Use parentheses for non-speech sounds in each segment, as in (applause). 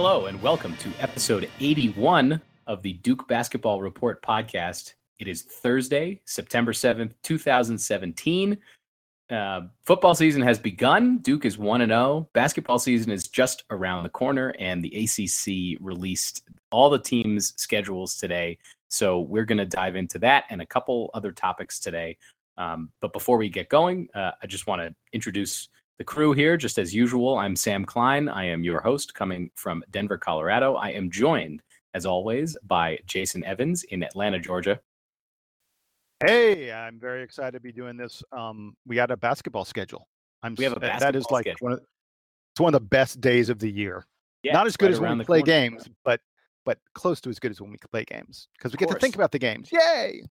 Hello, and welcome to episode 81 of the Duke Basketball Report podcast. It is Thursday, September 7th, 2017. Uh, football season has begun. Duke is 1 0. Basketball season is just around the corner, and the ACC released all the teams' schedules today. So we're going to dive into that and a couple other topics today. Um, but before we get going, uh, I just want to introduce the crew here, just as usual. I'm Sam Klein. I am your host coming from Denver, Colorado. I am joined, as always, by Jason Evans in Atlanta, Georgia. Hey, I'm very excited to be doing this. Um, we got a basketball schedule. I'm We have a that is basketball like schedule. one of, it's one of the best days of the year. Yeah, Not as good right as when we play corner. games, but but close to as good as when we play games because we get to think about the games. Yay!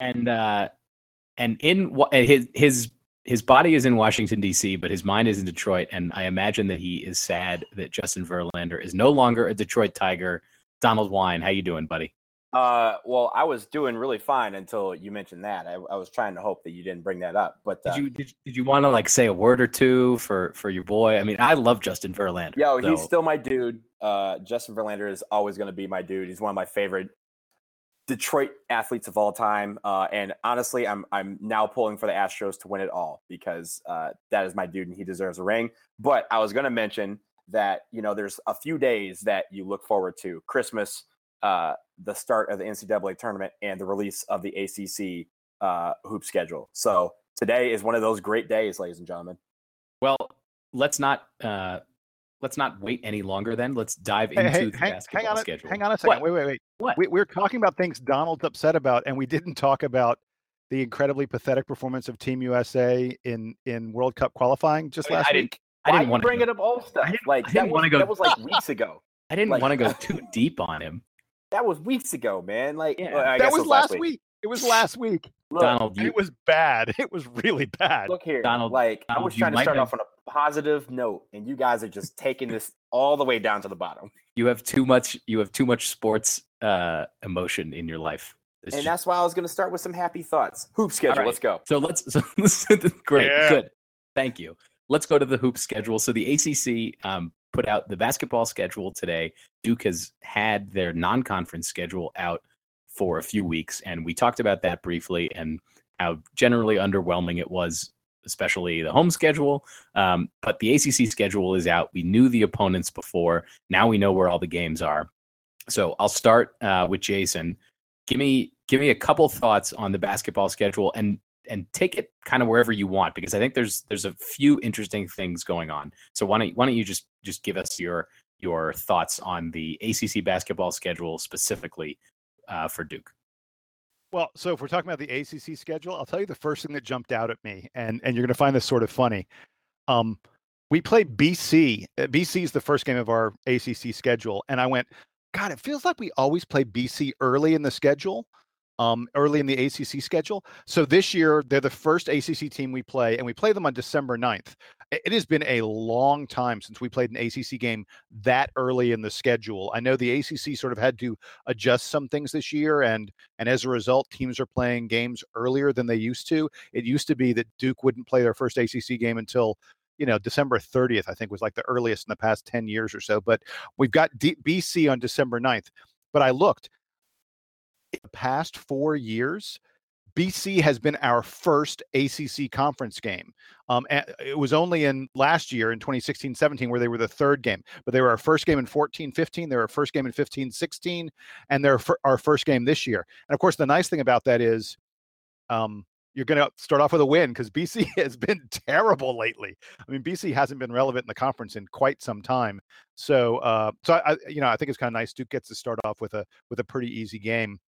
and uh and in his his his body is in Washington D.C., but his mind is in Detroit, and I imagine that he is sad that Justin Verlander is no longer a Detroit Tiger. Donald Wine, how you doing, buddy? Uh, well, I was doing really fine until you mentioned that. I, I was trying to hope that you didn't bring that up, but uh, Did you did, did you want to like say a word or two for for your boy? I mean, I love Justin Verlander. yo, he's still my dude. Uh, Justin Verlander is always going to be my dude. He's one of my favorite Detroit athletes of all time. Uh, and honestly, I'm I'm now pulling for the Astros to win it all because uh, that is my dude and he deserves a ring. But I was going to mention that you know there's a few days that you look forward to: Christmas, uh, the start of the NCAA tournament, and the release of the ACC uh, hoop schedule. So today is one of those great days, ladies and gentlemen. well. Let's not uh let's not wait any longer. Then let's dive Hey, into hey, the hang, basketball hang on, a, schedule. hang on a second. What? Wait, wait, wait. What? We, we're talking about things Donald's upset about, and we didn't talk about the incredibly pathetic performance of Team USA in in World Cup qualifying just I mean, last I didn't- week. I didn't you want to bring it up all stuff? didn't- like I that didn't was, wanna go- that was like weeks ago. (laughs) I didn't like- want to go (laughs) too deep on him. That was weeks ago, man. Like Yeah. well, I that guess was last week. It was last week. Look, Donald, And you, it was bad. (laughs) It was really bad. look here, Donald- Like I was trying to start have- off on a positive note, and you guys are just (laughs) taking this all the way down to the bottom. you have too much you have too much sports uh emotion in your life. It's And just- that's why I was going to start with some happy thoughts. Hoop schedule. right. Let's go. so let's (laughs) so great Yeah. good thank you let's go to the hoop schedule so the acc um, put out the basketball schedule today duke has had their non-conference schedule out for a few weeks and we talked about that briefly and how generally underwhelming it was especially the home schedule. Um, but the acc schedule is out. We knew the opponents before. Now we know where all the games are. So i'll start uh, with jason. Give me give me a couple thoughts on the basketball schedule and and take it kind of wherever you want because I think there's there's a few interesting things going on. So why don't why don't you just just give us your your thoughts on the ACC basketball schedule specifically uh, for Duke? Well, so if we're talking about the ACC schedule, I'll tell you the first thing that jumped out at me, and and you're going to find this sort of funny. Um, we play BC. Uh, BC is the first game of our ACC schedule, and I went, God, it feels like we always play BC early in the schedule, um, early in the ACC schedule. So this year, they're the first ACC team we play, and we play them on December 9th. It has been a long time since we played an ACC game that early in the schedule. I know the ACC sort of had to adjust some things this year, and and as a result, teams are playing games earlier than they used to. It used to be that Duke wouldn't play their first ACC game until you know December 30th. I think was like the earliest in the past 10 years or so. But we've got D- BC on December 9th. But I looked the past four years. BC has been our first ACC conference game. Um, it was only in last year in 2016 17 where they were the third game, but they were our first game in 14 15. They were our first game in 15 16, and they're our first game this year. And of course, the nice thing about that is um, you're going to start off with a win because BC (laughs) has been terrible lately. I mean, BC hasn't been relevant in the conference in quite some time. So, uh, so I- you know, I think it's kind of nice. Duke gets to start off with a with a pretty easy game.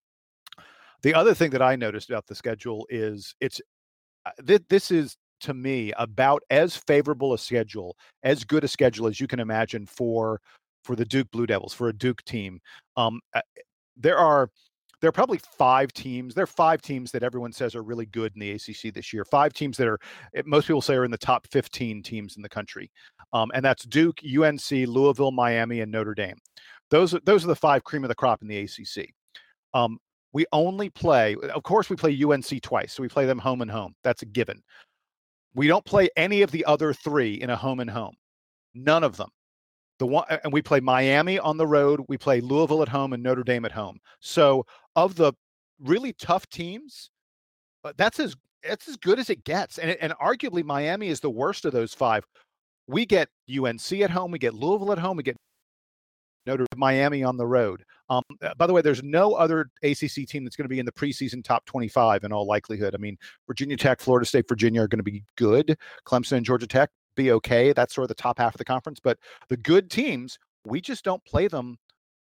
The other thing that I noticed about the schedule is it's uh, th- this is to me about as favorable a schedule, as good a schedule as you can imagine for for the Duke Blue Devils, for a Duke team. Um, there are there are probably five teams. There are five teams that everyone says are really good in the ACC this year. Five teams that are eh, most people say are in the top 15 teams in the country, um, and that's Duke, UNC, Louisville, Miami, and Notre Dame. Those are, those are the five cream of the crop in the ACC. Um, we only play, of course, we play UNC twice, so we play them home and home. That's a given. We don't play any of the other three in a home and home. None of them. the one and we play Miami on the road, we play Louisville at home and Notre Dame at home. So of the really tough teams, uh, that's as that's as good as it gets. And and arguably Miami is the worst of those five. We get UNC at home, we get Louisville at home, we get Notre Miami on the road. Um, uh, by the way, there's no other ACC team that's going to be in the preseason top 25 in all likelihood. I mean, Virginia Tech, Florida State, Virginia are going to be good. Clemson and Georgia Tech be okay. That's sort of the top half of the conference. But the good teams, we just don't play them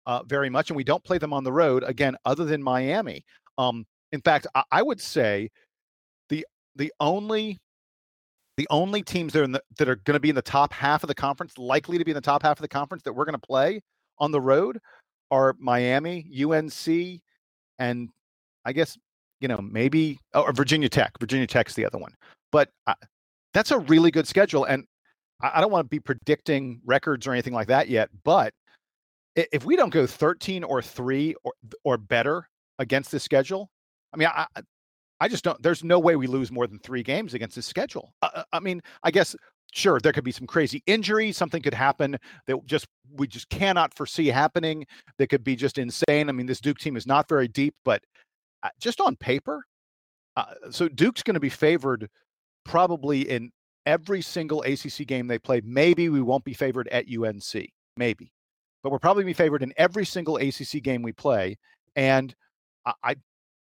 uh, very much, and we don't play them on the road again, other than Miami. Um, in fact, I, I would say the the only the only teams that are, the, that are going to be in the top half of the conference, likely to be in the top half of the conference that we're going to play on the road, are Miami, UNC, and I guess you know maybe oh, or Virginia Tech. Virginia Tech's the other one, but uh, that's a really good schedule. And I, I don't want to be predicting records or anything like that yet, but if we don't go 13 or three or or better against this schedule, I mean, I I just don't. There's no way we lose more than three games against this schedule. I, I mean, I guess sure there could be some crazy injury something could happen that just we just cannot foresee happening that could be just insane i mean this duke team is not very deep but uh, just on paper uh, so duke's going to be favored probably in every single ACC game they play. Maybe we won't be favored at UNC, maybe, but we're probably be favored in every single ACC game we play. And I,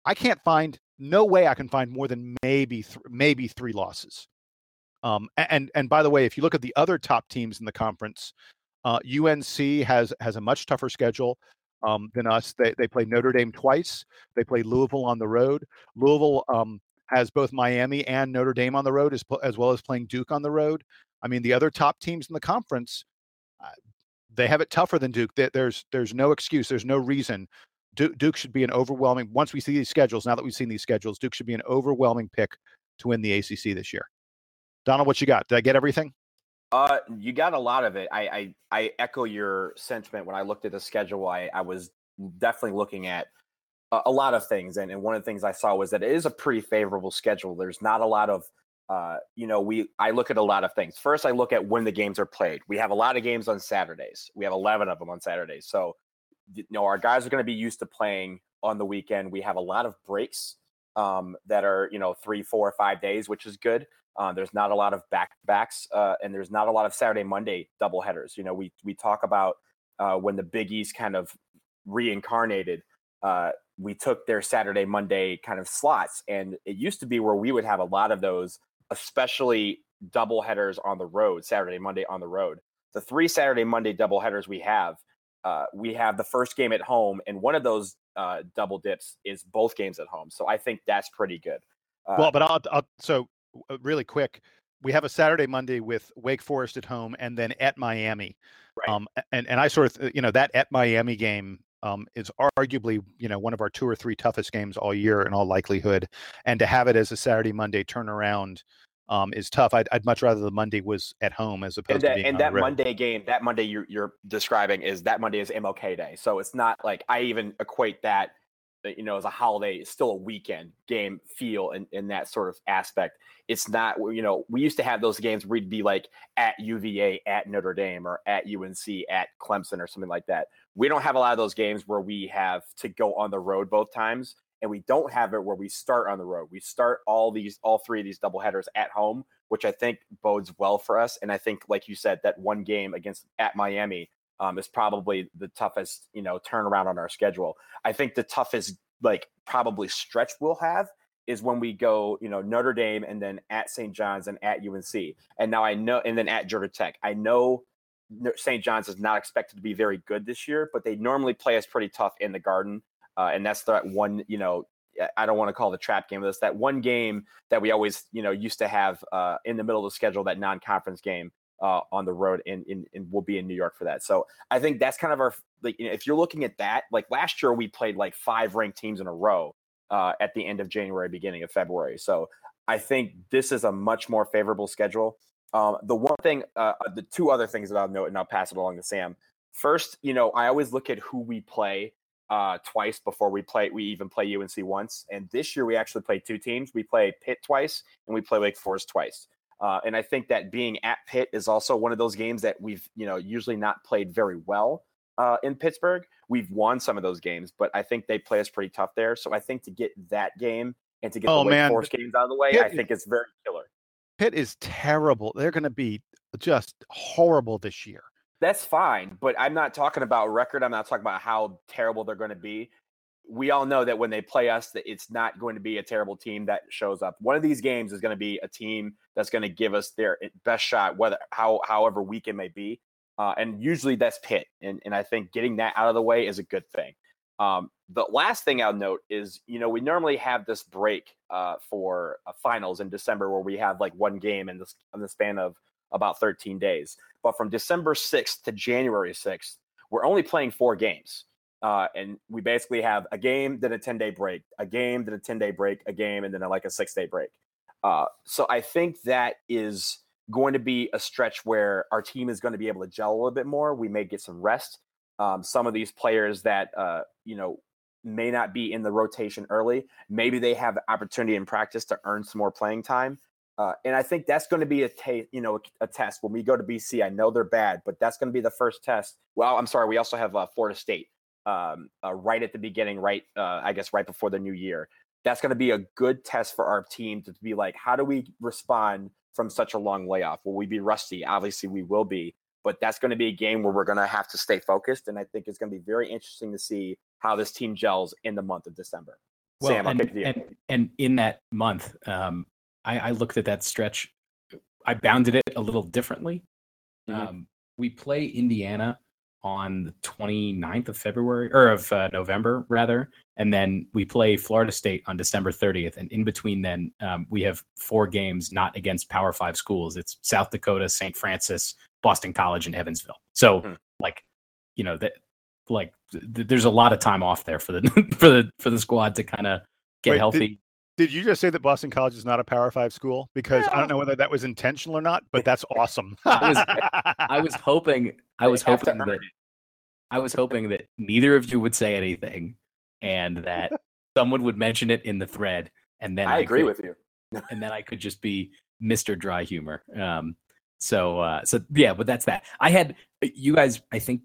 I can't find no way I can find more than maybe th- maybe three losses. Um, and and by the way, if you look at the other top teams in the conference, uh, UNC has has a much tougher schedule um, than us. They they play Notre Dame twice. They play Louisville on the road. Louisville um, has both Miami and Notre Dame on the road, as, as well as playing Duke on the road. I mean, the other top teams in the conference, uh, they have it tougher than Duke. There's there's no excuse. There's no reason. Duke, Duke should be an overwhelming. Once we see these schedules, now that we've seen these schedules, Duke should be an overwhelming pick to win the ACC this year. Donald, what you got? Did I get everything? Uh, you got a lot of it. I, I I echo your sentiment. When I looked at the schedule, I I was definitely looking at a, lot of things. And, and one of the things I saw was that it is a pretty favorable schedule. There's not a lot of uh, you know, we I look at a lot of things. First, I look at when the games are played. We have a lot of games on Saturdays. We have 11 of them on Saturdays. So, you know, our guys are going to be used to playing on the weekend. We have a lot of breaks um, that are you know three, four, five days, which is good. Uh, there's not a lot of back backs, uh, and there's not a lot of Saturday Monday double headers. You know, we we talk about uh, when the Big East kind of reincarnated. Uh, we took their Saturday, Monday kind of slots. And it used to be where we would have a lot of those, especially double headers on the road, Saturday, Monday on the road. The three Saturday, Monday double headers we have, uh, we have the first game at home, and one of those uh, double dips is both games at home. So I think that's pretty good. Well, but I'll, I'll so really quick. We have a Saturday, Monday with Wake Forest at home, and then at Miami. Right. Um, and and I sort of you know that at Miami game um, is arguably you know one of our two or three toughest games all year in all likelihood, and to have it as a Saturday Monday turnaround um, is tough. I'd, I'd, much rather the Monday was at home as opposed and that, to being and that Monday game. That Monday you're, you're describing is that Monday is MLK Day, so it's not like I even equate that you know as a holiday. It's still a weekend game feel in, in that sort of aspect. It's not you know we used to have those games where we'd be like at UVA, at Notre Dame, or at UNC, at Clemson, or something like that we don't have a lot of those games where we have to go on the road both times, and we don't have it where we start on the road. We start all these, all three of these double headers at home, which I think bodes well for us. And I think, like you said, that one game against at Miami um, is probably the toughest, you know, turnaround on our schedule. I think the toughest, like probably stretch we'll have is when we go, you know, Notre Dame and then at St. John's and at UNC. And now I know, and then at Georgia Tech. I know St. John's is not expected to be very good this year, but they normally play us pretty tough in the Garden, uh, and that's that one. You know, I don't want to call the trap game. This that one game that we always you know used to have uh, in the middle of the schedule, that non-conference game uh, on the road, and, and, and we'll be in New York for that. So I think that's kind of our like you know, if you're looking at that, like last year we played like five ranked teams in a row uh, at the end of January, beginning of February. So I think this is a much more favorable schedule. Um, the one thing, uh, uh, the two other things that I'll note, and I'll pass it along to Sam. First, you know, I always look at who we play uh, twice before we play. We even play UNC once, and this year we actually play two teams. We play Pitt twice, and we play Wake Forest twice. Uh, and I think that being at Pitt is also one of those games that we've, you know, usually not played very well uh, in Pittsburgh. We've won some of those games, but I think they play us pretty tough there. So I think to get that game and to get Oh, the Wake man. Forest games out of the way, Pitt I think it's very killer. Pitt is terrible. They're going to be just horrible this year. That's fine, but I'm not talking about record. I'm not talking about how terrible they're going to be. We all know that when they play us, that it's not going to be a terrible team that shows up. One of these games is going to be a team that's going to give us their best shot, whether how however weak it may be. Uh, and usually that's Pitt, and and I think getting that out of the way is a good thing. Um, the last thing I'll note is, you know, we normally have this break uh, for uh, finals in December where we have like one game in the in the span of about 13 days. But from December 6th to January 6th, we're only playing four games. Uh, and we basically have a game, then a 10 day break, a game, then a 10 day break, a game, and then a, like a six day break. Uh, so I think that is going to be a stretch where our team is going to be able to gel a little bit more. We may get some rest. Um, some of these players that, uh, you know, may not be in the rotation early, maybe they have the opportunity in practice to earn some more playing time. Uh, and I think that's going to be a ta- you know a, a test when we go to BC. I know they're bad, but that's going to be the first test. Well, I'm sorry, we also have uh, Florida State um, uh, right at the beginning, right? Uh, I guess right before the new year. That's going to be a good test for our team to be like, how do we respond from such a long layoff? Will we be rusty? Obviously, we will be, but that's going to be a game where we're going to have to stay focused. And I think it's going to be very interesting to see how this team gels in the month of December. Well, Sam, I'll and, and and in that month, um, I, I looked at that stretch. I bounded it a little differently. Mhm. Um, we play Indiana on the 29th of February or of uh, November rather, and then we play Florida State on December 30th. And in between, then um, we have four games not against Power Five schools. It's South Dakota, St. Francis, Boston College, and Evansville. So, Hmm. like, you know that like th- there's a lot of time off there for the (laughs) for the for the squad to kind of get Wait, healthy. Did you just say that Boston College is not a Power Five school? Because I don't know whether that was intentional or not, but (laughs) that's awesome. I was- I was (laughs) hoping I was They have to hoping that it. I was hoping that neither of you would say anything and that (laughs) someone would mention it in the thread and then I agree could, with you. and then I could just be Mr. Dry Humor. Um so uh so yeah, but that's that. I had you guys I think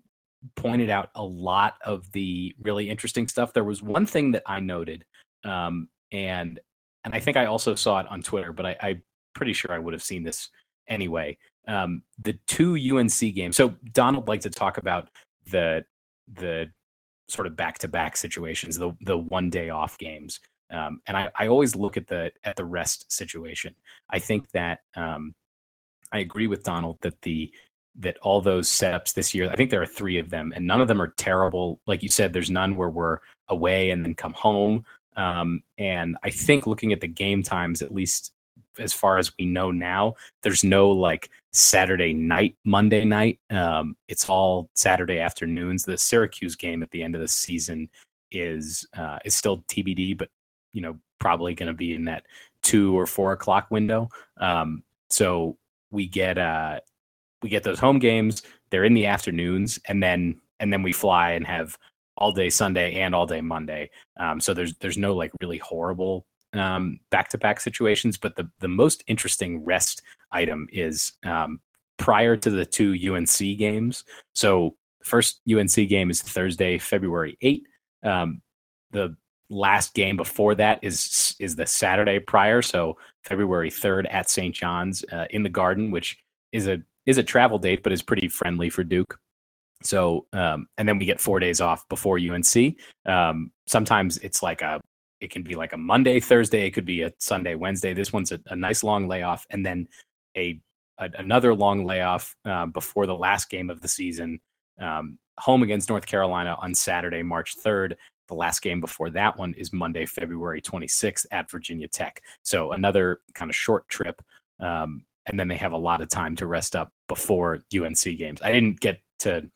pointed out a lot of the really interesting stuff. There was one thing that I noted um and and I think I also saw it on Twitter, but I, I'm pretty sure I would have seen this anyway. Um, the two UNC games. So Donald liked to talk about the the sort of back to back situations, the the one day off games. Um, and I, I always look at the at the rest situation. I think that um, I agree with Donald that the that all those setups this year, I think there are three of them, and none of them are terrible. Like you said, there's none where we're away and then come home. Um, and I think looking at the game times, at least as far as we know now, there's no like Saturday night, Monday night. Um, it's all Saturday afternoons. The Syracuse game at the end of the season is uh, is still TBD, but you know probably going to be in that two or four o'clock window. Um, so we get uh, we get those home games. They're in the afternoons, and then and then we fly and have all day Sunday and all day Monday. Um, so there's there's no like really horrible um, back-to-back situations, but the the most interesting rest item is um, prior to the two UNC games. So first UNC game is Thursday, February 8th. Um, the last game before that is is the Saturday prior, so February 3rd at St. John's uh, in the Garden, which is a is a travel date, but is pretty friendly for Duke. So, um, and then we get four days off before UNC. Um, sometimes it's like a, it can be like a Monday, Thursday. It could be a Sunday, Wednesday. This one's a, a nice long layoff, and then a, a another long layoff uh, before the last game of the season. Um, home against North Carolina on Saturday, March third. The last game before that one is Monday, February 26th at Virginia Tech. So another kind of short trip. Um, and then they have a lot of time to rest up before UNC games. I didn't get to,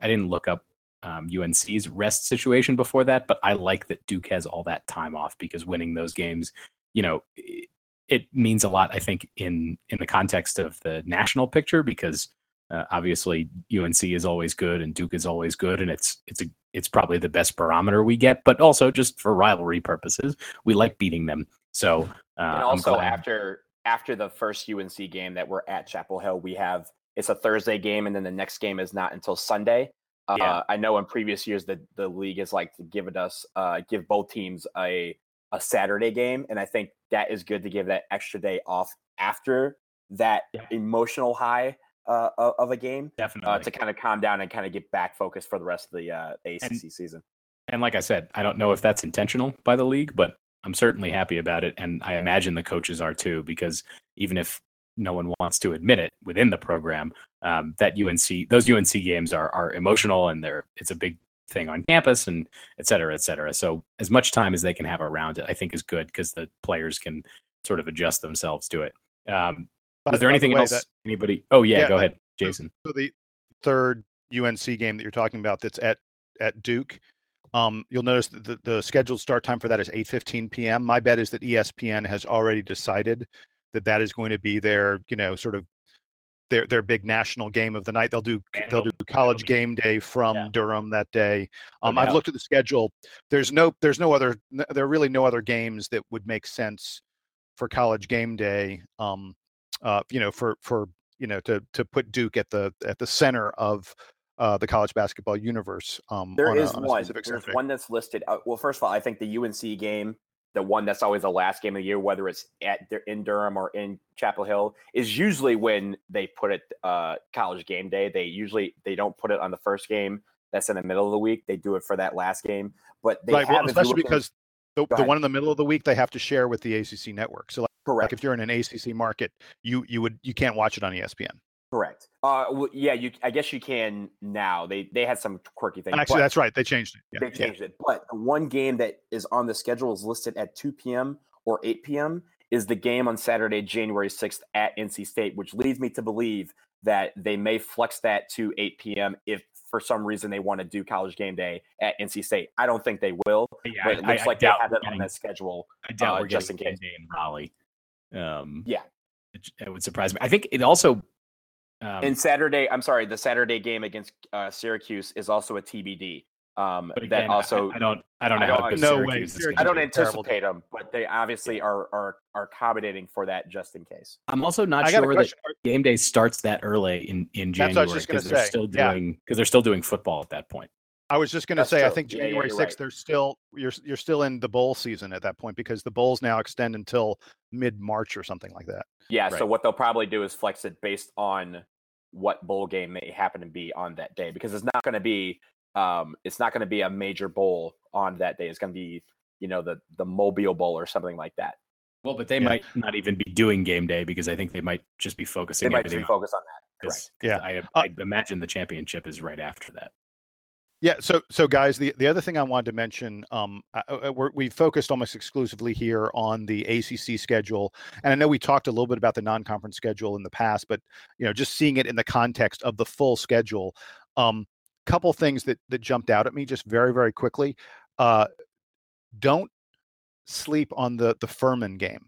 I didn't look up um, UNC's rest situation before that, but I like that Duke has all that time off because winning those games, you know, it, it means a lot. I think in in the context of the national picture because uh, obviously UNC is always good and Duke is always good, and it's it's a it's probably the best barometer we get. But also just for rivalry purposes, we like beating them. So uh, and also after after the first UNC game that we're at Chapel Hill, we have it's a Thursday game, and then the next game is not until Sunday. Yeah. Uh, I know in previous years the the league has like to give us uh, give both teams a a Saturday game, and I think that is good to give that extra day off after that Yeah. emotional high uh, of a game Definitely. uh, to kind of calm down and kind of get back focused for the rest of the uh, ACC season. And like I said, I don't know if that's intentional by the league, but I'm certainly happy about it. And I imagine the coaches are too, because even if no one wants to admit it within the program, um, that UNC, those UNC games are, are emotional and they're, it's a big thing on campus and et cetera, et cetera. So as much time as they can have around it, I think is good because the players can sort of adjust themselves to it. Um, is there by the anything way, else? that- Anybody? Oh yeah, Yeah, go uh, ahead, Jason. So the third UNC game that you're talking about that's at at Duke. Um, you'll notice that the, the scheduled start time for that is 8:15 p.m. My bet is that ESPN has already decided that that is going to be their, you know, sort of their their big national game of the night. They'll do they'll do college game day from Yeah. Durham that day. Um, I've looked at the schedule. There's no there's no other there are really no other games that would make sense for college game day. Um, uh, you know, for for you know to to put Duke at the at the center of uh, the college basketball universe. Um, There on a- on one. There's one that's listed. Uh, well, first of all, I think the UNC game, the one that's always the last game of the year, whether it's at in Durham or in Chapel Hill, is usually when they put it uh, college game day. They usually they don't put it on the first game. That's in the middle of the week. They do it for that last game. But they right, well, especially because the, the one in the middle of the week they have to share with the ACC network. So like, like correct. if you're in an ACC market, you you would you can't watch it on ESPN. Correct. Uh, well, yeah, you. I guess you can now. They they had some quirky things. Actually, that's right. They changed it. Yeah, they yeah. changed it. But the one game that is on the schedule is listed at 2 p.m. or 8 p.m. is the game on Saturday, January 6th at NC State, which leads me to believe that they may flex that to 8 p.m. if for some reason they want to do college game day at NC State. I don't think they will, Yeah, but it looks like they have we're that on getting- that schedule. I doubt uh, we're just getting in case. Game Day in Raleigh. Um, Yeah. it, it would surprise me. I think it also. Um, And Saturday, I'm sorry, the Saturday game against uh, Syracuse is also a TBD. Um, but again, that also I, I don't. I don't know I how don't- good No way. Is Syracuse- I don't be. a terrible anticipate them, but they obviously are are are accommodating for that just in case. I'm also not I sure that game day starts that early in in That's what I January was just gonna because they're say. still doing because they're still doing football at that point. I was just going to That's say, I true. think Yeah, yeah, January you're 6th, right. there's still you're you're still in the bowl season at that point because the bowls now extend until mid March or something like that. Yeah, Right. so what they'll probably do is flex it based on what bowl game may happen to be on that day because it's not going to be um it's not going to be a major bowl on that day. It's going to be, you know, the the Mobile Bowl or something like that. Well, but they Yeah. might not even be doing game day because I think they might just be focusing. They focusing might just everything be on focused on that. Correct. this. 'cause Yeah. I, Uh, I imagine the championship is right after that. Yeah. So, so guys, the, the other thing I wanted to mention, um, we're, we focused almost exclusively here on the ACC schedule, and I know we talked a little bit about the non-conference schedule in the past, but you know, just seeing it in the context of the full schedule, um, couple things that that jumped out at me just very, very quickly. Uh, don't sleep on the the Furman game,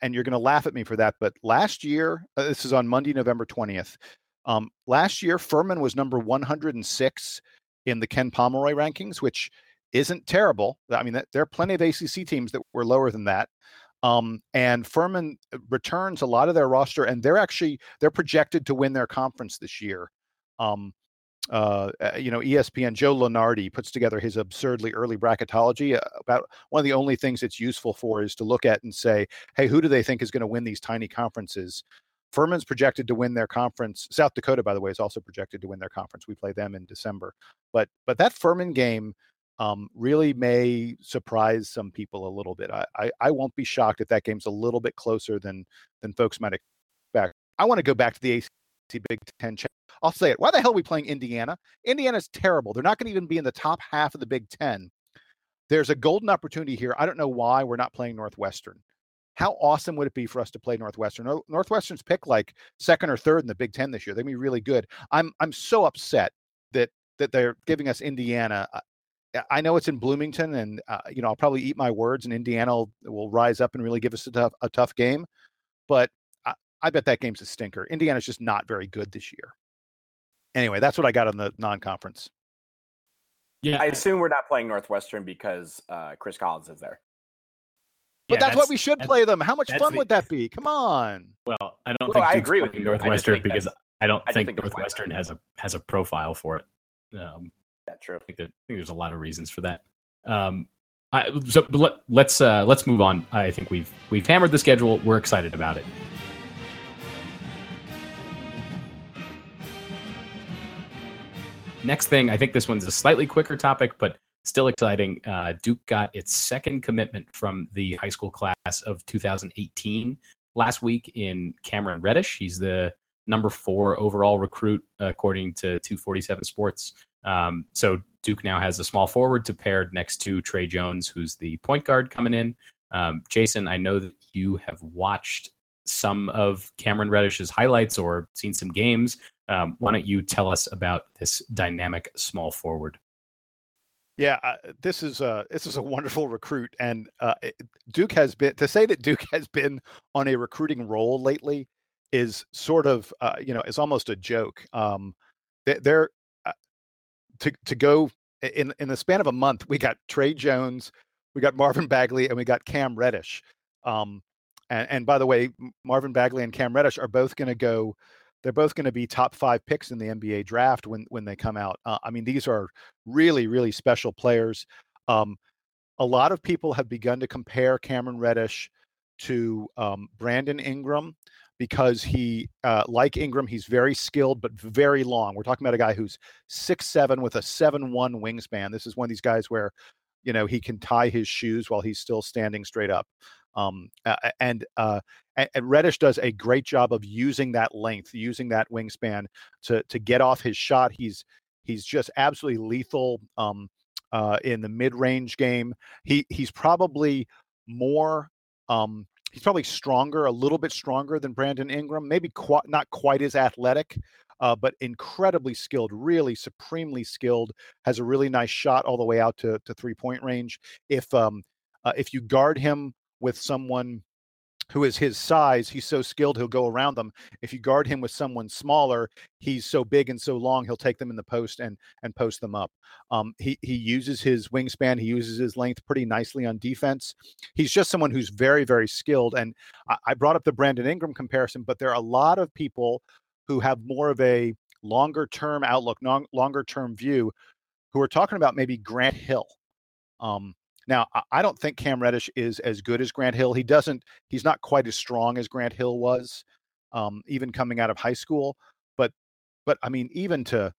and you're going to laugh at me for that, but last year, uh, this is on Monday, November twentieth. Um, last year, Furman was number 106 in the Ken Pomeroy rankings, which isn't terrible. I mean, there are plenty of ACC teams that were lower than that. Um, and Furman uh, returns a lot of their roster, and they're actually they're projected to win their conference this year. Um, uh, uh, you know, ESPN Joe Lunardi puts together his absurdly early bracketology. Uh, about one of the only things it's useful for is to look at and say, hey, who do they think is going to win these tiny conferences? Furman's projected to win their conference. South Dakota, by the way, is also projected to win their conference. We play them in December. But but that Furman game um, really may surprise some people a little bit. I, I I won't be shocked if that game's a little bit closer than than folks might expect. I want to go back to the ACC Big Ten. I'll say it. Why the hell are we playing Indiana? Indiana's terrible. They're not going to even be in the top half of the Big Ten. There's a golden opportunity here. I don't know why we're not playing Northwestern. How awesome would it be for us to play Northwestern? Northwestern's pick like second or third in the Big Ten this year. They'd be really good. I'm I'm so upset that that they're giving us Indiana. I- I know it's in Bloomington, and uh, you know I'll probably eat my words, and Indiana will, will rise up and really give us a tough a tough game. But I, I bet that game's a stinker. Indiana's just not very good this year. Anyway, that's what I got on the non-conference. Yeah, I assume we're not playing Northwestern because uh, Chris Collins is there. But Yeah, that's, what we should that's- play them. How much fun the- would that be? Come on. Well, I don't Well, think I agree with you. Northwestern think because I don't I think think. Northwestern has a has a profile for it. Um, Yeah, true. I think, that, I think there's a lot of reasons for that. Um, I, so but let, let's uh, let's move on. I think we've we've hammered the schedule. We're excited about it. Next thing, I think this one's a slightly quicker topic, but still exciting. Uh, Duke got its second commitment from the high school class of 2018 last week in Cameron Reddish. He's the number four overall recruit according to 247 Sports. Um, so Duke now has a small forward to pair next to Tre Jones, who's the point guard coming in. Um, Jason, I know that you have watched some of Cameron Reddish's highlights or seen some games. Um, why don't you tell us about this dynamic small forward? Yeah, uh, this is a this is a wonderful recruit, and uh, Duke has been to say that Duke (laughs) has been on a recruiting roll lately is sort of uh, you know is almost a joke. Um, they, they're uh, to to go in in the span of a month. We got Tre Jones, we got Marvin Bagley, and we got Cam Reddish. Um, and, and by the way, Marvin Bagley and Cam Reddish are both going to go. They're both going to be top five picks in the NBA draft when when they come out. Uh, I mean, these are really really special players. Um, a lot of people have begun to compare Cameron Reddish to um, Brandon Ingram because he, uh, like Ingram, he's very skilled but very long. We're talking about a guy who's six seven with a seven one wingspan. This is one of these guys where, you know, he can tie his shoes while he's still standing straight up. Um, a- and uh, and, Reddish does a great job of using that length, using that wingspan to to get off his shot. He's he's just absolutely lethal um, uh, in the mid range game. He he's probably more um, he's probably stronger, a little bit stronger than Brandon Ingram. Maybe quite not quite as athletic, uh, but incredibly skilled, really supremely skilled. Has a really nice shot all the way out to, to three point range. If um, uh, if you guard him with someone who is his size, he's so skilled he'll go around them. If you guard him with someone smaller, he's so big and so long he'll take them in the post and and post them up. Um, he he uses his wingspan, he uses his length pretty nicely on defense. He's just someone who's very very skilled. And I, I brought up the Brandon Ingram comparison, but there are a lot of people who have more of a longer term outlook, non, longer term view, who are talking about maybe Grant Hill. Um, now, I- don't think Cam Reddish is as good as Grant Hill. He doesn't. He's not quite as strong as Grant Hill was, um, even coming out of high school. But, but I mean, even to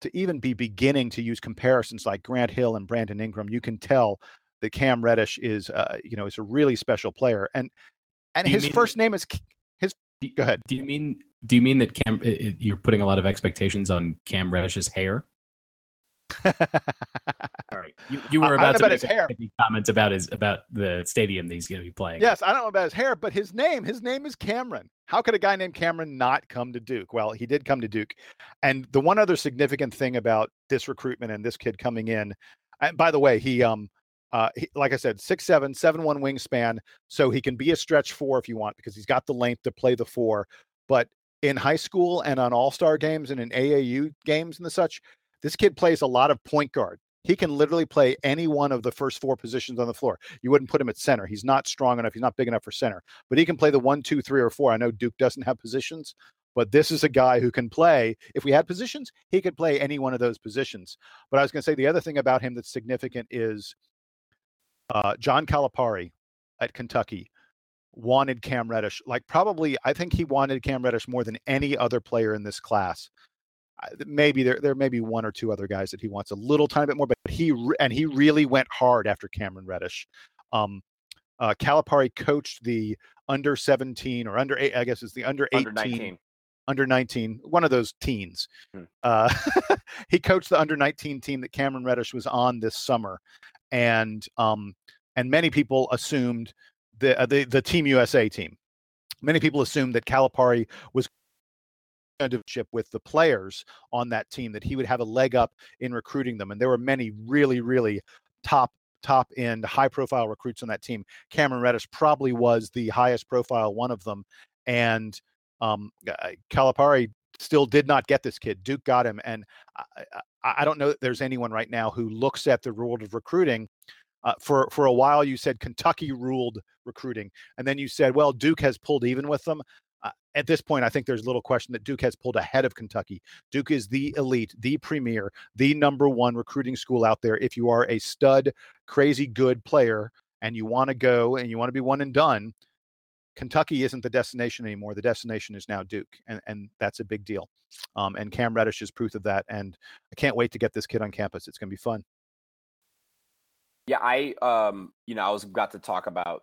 to even be beginning to use comparisons like Grant Hill and Brandon Ingram, you can tell that Cam Reddish is, uh, you know, is a really special player. And and his mean- first name is his. Do- Go ahead. Do you mean do you mean that Cam you're putting a lot of expectations on Cam Reddish's hair? (laughs) All right, you, you were about to about make his hair. comments about his about the stadium that he's going to be playing. Yes, I don't know about his hair, but his name, his name is Cameron. How could a guy named Cameron not come to Duke? Well, he did come to Duke. And the one other significant thing about this recruitment and this kid coming in, and by the way, he um uh he, like I said, six seven, seven one wingspan, so he can be a stretch four if you want, because he's got the length to play the four. But in high school and on all-star games and in AAU games and the such, this kid plays a lot of point guard. He can literally play any one of the first four positions on the floor. You wouldn't put him at center. He's not strong enough. He's not big enough for center, but he can play the one, two, three, or four. I know Duke doesn't have positions, but this is a guy who can play. If we had positions, he could play any one of those positions. But I was going to say the other thing about him that's significant is uh, John Calipari at Kentucky wanted Cam Reddish. Like probably, I think he wanted Cam Reddish more than any other player in this class. Maybe there there may be one or two other guys that he wants a little tiny bit more, but he and he really went hard after Cameron Reddish. Um, uh, Calipari coached the under 17 or under eight, I guess it's the under 18, Under 19. under 19, one of those teens. Hmm. Uh, (laughs) he coached the under 19 team that Cameron Reddish was on this summer, and um, and many people assumed the uh, the the Team USA team. Many people assumed that Calipari was ship with the players on that team that he would have a leg up in recruiting them and there were many really really top top end high profile recruits on that team cameron reddish probably was the highest profile one of them and um calipari still did not get this kid duke got him and I, I, I don't know that there's anyone right now who looks at the world of recruiting uh, for for a while you said Kentucky ruled recruiting, and then you said, well, Duke has pulled even with them. Uh, at this point, I think there's little question that Duke has pulled ahead of Kentucky. Duke is the elite, the premier, the number one recruiting school out there. If you are a stud, crazy good player and you want to go and you want to be one and done, Kentucky isn't the destination anymore. The destination is now Duke, and, and that's a big deal. Um, and Cam Reddish is proof of that. And I can't wait to get this kid on campus. It's going to be fun. Yeah, I um, you know, I was got to talk about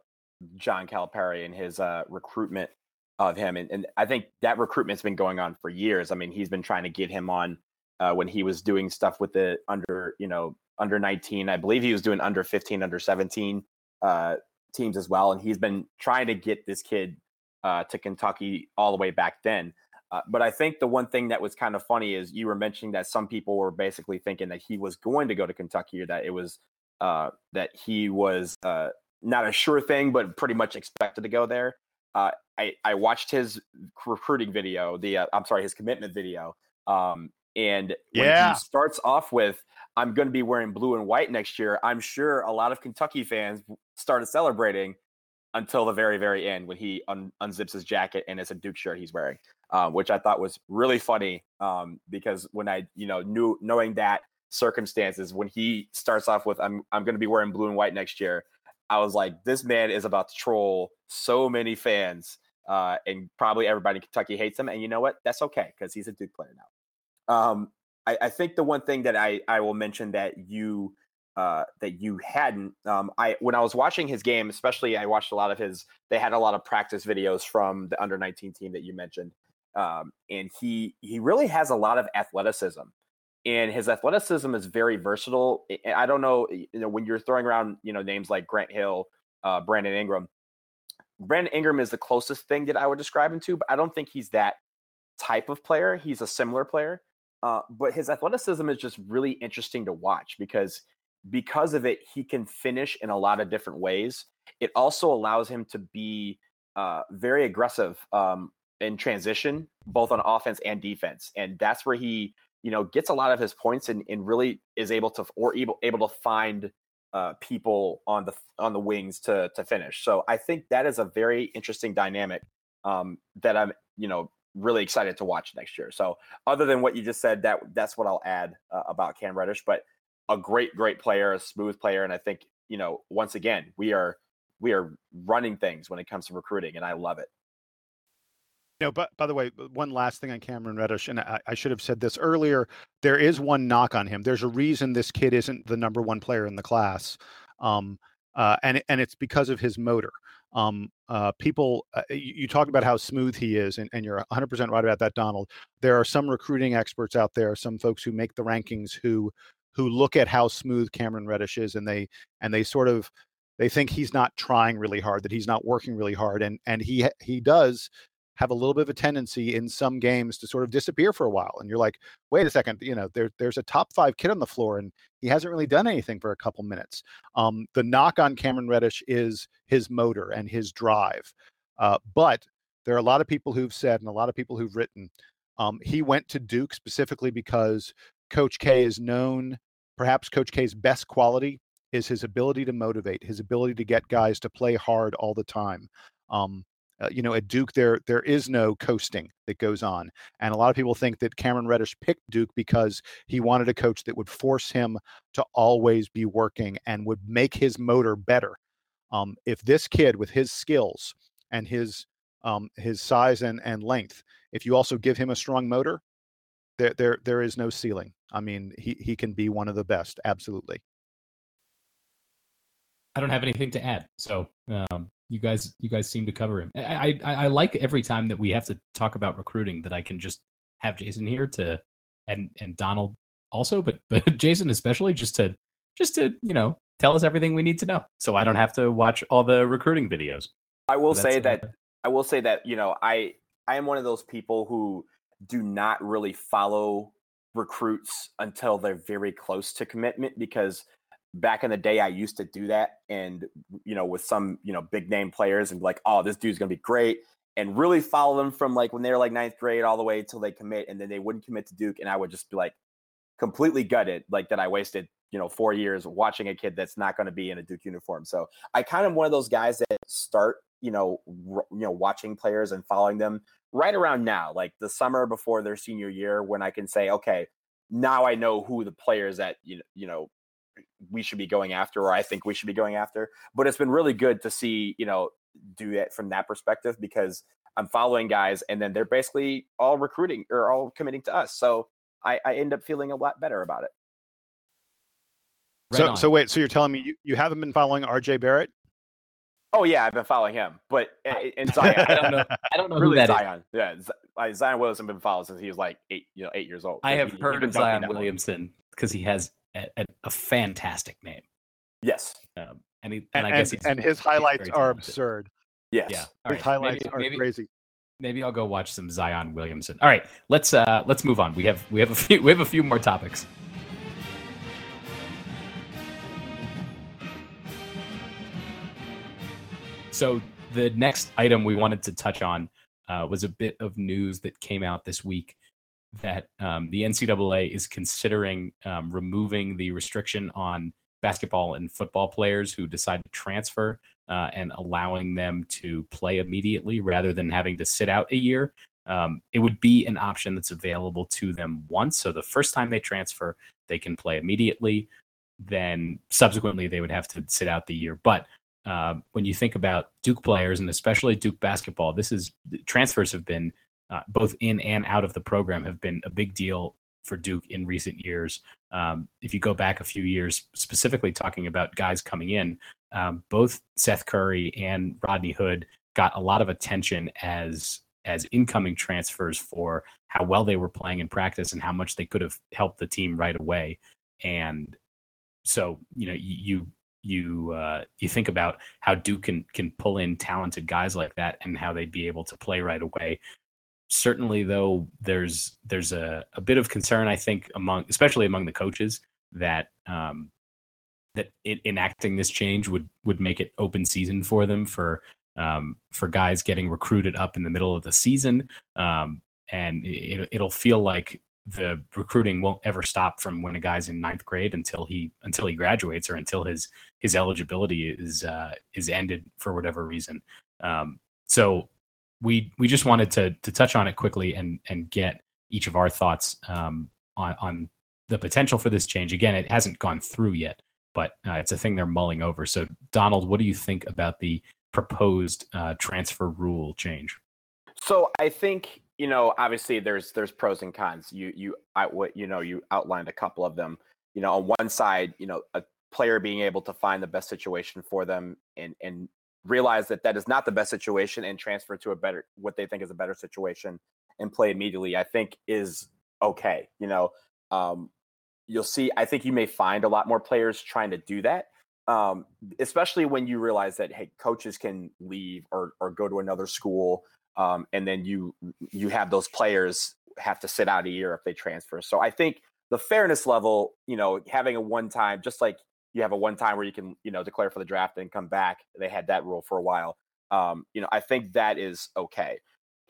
John Calipari and his uh, recruitment of him, and, and I think that recruitment's been going on for years. I mean, he's been trying to get him on uh, when he was doing stuff with the under, you know, under 19. I believe he was doing under 15, under 17 uh, teams as well, and he's been trying to get this kid uh, to Kentucky all the way back then. Uh, but I think the one thing that was kind of funny is you were mentioning that some people were basically thinking that he was going to go to Kentucky or that it was uh, that he was uh, not a sure thing, but pretty much expected to go there. Uh, I, I watched his recruiting video, the uh, I'm sorry, his commitment video, um, and when yeah. he starts off with "I'm going to be wearing blue and white next year," I'm sure a lot of Kentucky fans started celebrating until the very very end when he un- unzips his jacket and it's a Duke shirt he's wearing, um, which I thought was really funny um, because when I you know knew knowing that circumstances when he starts off with I'm I'm going to be wearing blue and white next year. I was like, this man is about to troll so many fans, uh, and probably everybody in Kentucky hates him. And you know what? That's okay because he's a Duke player now. Um, I, I, think the one thing that I I will mention that you uh, that you hadn't um, I when I was watching his game, especially I watched a lot of his. They had a lot of practice videos from the under nineteen team that you mentioned, um, and he he really has a lot of athleticism and his athleticism is very versatile. I don't know, you know, when you're throwing around, you know, names like Grant Hill, uh, Brandon Ingram. Brandon Ingram is the closest thing that I would describe him to, but I don't think he's that type of player. He's a similar player, uh, but his athleticism is just really interesting to watch because because of it, he can finish in a lot of different ways. It also allows him to be uh, very aggressive um, in transition, both on offense and defense, and that's where he you know, gets a lot of his points and, and really is able to or able able to find uh, people on the on the wings to to finish. So I think that is a very interesting dynamic um, that I'm you know really excited to watch next year. So other than what you just said, that that's what I'll add uh, about Cam Reddish. But a great great player, a smooth player, and I think you know once again we are we are running things when it comes to recruiting, and I love it. No, but by the way, one last thing on Cameron Reddish, and I, I, should have said this earlier. There is one knock on him. There's a reason this kid isn't the number one player in the class, um, uh, and and it's because of his motor. Um, uh, people, uh, you, you, talk about how smooth he is, and, and you're 100% right about that, Donald. There are some recruiting experts out there, some folks who make the rankings who who look at how smooth Cameron Reddish is, and they and they sort of they think he's not trying really hard, that he's not working really hard, and and he he does have a little bit of a tendency in some games to sort of disappear for a while. And you're like, wait a second, you know, there, there's a top five kid on the floor and he hasn't really done anything for a couple minutes. Um, the knock on Cameron Reddish is his motor and his drive. Uh, but there are a lot of people who've said and a lot of people who've written um, he went to Duke specifically because Coach K is known, perhaps Coach K's best quality is his ability to motivate, his ability to get guys to play hard all the time. Um, uh, you know, at Duke, there there is no coasting that goes on, and a lot of people think that Cameron Reddish picked Duke because he wanted a coach that would force him to always be working and would make his motor better. Um, if this kid, with his skills and his um, his size and and length, if you also give him a strong motor, there there there is no ceiling. I mean, he he can be one of the best, absolutely. I don't have anything to add. So um, you guys you guys seem to cover him. I, I I like every time that we have to talk about recruiting that I can just have Jason here to and and Donald also, but (laughs) but Jason especially just to just to you know tell us everything we need to know, so I don't have to watch all the recruiting videos. I will say that uh, I will say that you know I I am one of those people who do not really follow recruits until they're very close to commitment because back in the day i used to do that and you know with some you know big name players and like oh this dude's gonna be great and really follow them from like when they were like ninth grade all the way till they commit and then they wouldn't commit to duke and i would just be like completely gutted like that i wasted you know four years watching a kid that's not going to be in a Duke uniform. So I kind of one of those guys that start you know r- you know watching players and following them right around now, like the summer before their senior year, when I can say, okay, now I know who the players that you know, you know we should be going after, or I think we should be going after. But it's been really good to see you know do it from that perspective because I'm following guys, and then they're basically all recruiting or all committing to us. So I, I end up feeling a lot better about it. Right so, on. so wait, so you're telling me you, you haven't been following RJ Barrett? Oh yeah, I've been following him, but uh, in Zion, (laughs) I don't know. (laughs) I don't know really who that Zion. Is. Yeah, Zion Williamson been followed since he was like eight, you know, eight years old. I have he, heard of Zion Williamson because he has a, a, a, fantastic name. Yes, um, and, he, and, and, I guess and, and his highlights are absurd. Yes, yeah, his right. highlights maybe, are maybe, crazy. Maybe I'll go watch some Zion Williamson. All right, let's uh let's move on. We have we have a (laughs) few we have a few more topics. So the next item we wanted to touch on uh, was a bit of news that came out this week that um, the NCAA is considering um, removing the restriction on basketball and football players who decide to transfer uh, and allowing them to play immediately rather than having to sit out a year. Um, it would be an option that's available to them once. So the first time they transfer, they can play immediately. Then subsequently, they would have to sit out the year. But uh, when you think about Duke players and especially Duke basketball, this is transfers have been uh, both in and out of the program have been a big deal for Duke in recent years. Um, if you go back a few years, specifically talking about guys coming in, um, both Seth Curry and Rodney Hood got a lot of attention as as incoming transfers for how well they were playing in practice and how much they could have helped the team right away. And so, you know, you you uh, you think about how Duke can can pull in talented guys like that and how they'd be able to play right away. Certainly, though, there's there's a, a bit of concern I think among especially among the coaches that um, that it, enacting this change would would make it open season for them for um, for guys getting recruited up in the middle of the season, um, and it, it'll feel like the recruiting won't ever stop from when a guy's in ninth grade until he until he graduates or until his his eligibility is uh, is ended for whatever reason. Um, so we we just wanted to to touch on it quickly and and get each of our thoughts um, on on the potential for this change. Again, it hasn't gone through yet, but uh, it's a thing they're mulling over. So Donald, what do you think about the proposed uh, transfer rule change? So I think you know, obviously there's there's pros and cons. You you I what you know you outlined a couple of them. You know, on one side, you know, a player being able to find the best situation for them and and realize that that is not the best situation and transfer to a better what they think is a better situation and play immediately. I think is okay. You know, um, you'll see. I think you may find a lot more players trying to do that. Um, especially when you realize that hey, coaches can leave or or go to another school um, and then you you have those players have to sit out a year if they transfer. So I think the fairness level, you know, having a one time, just like you have a one time where you can, you know, declare for the draft and come back. They had that rule for a while. Um, you know, I think that is okay.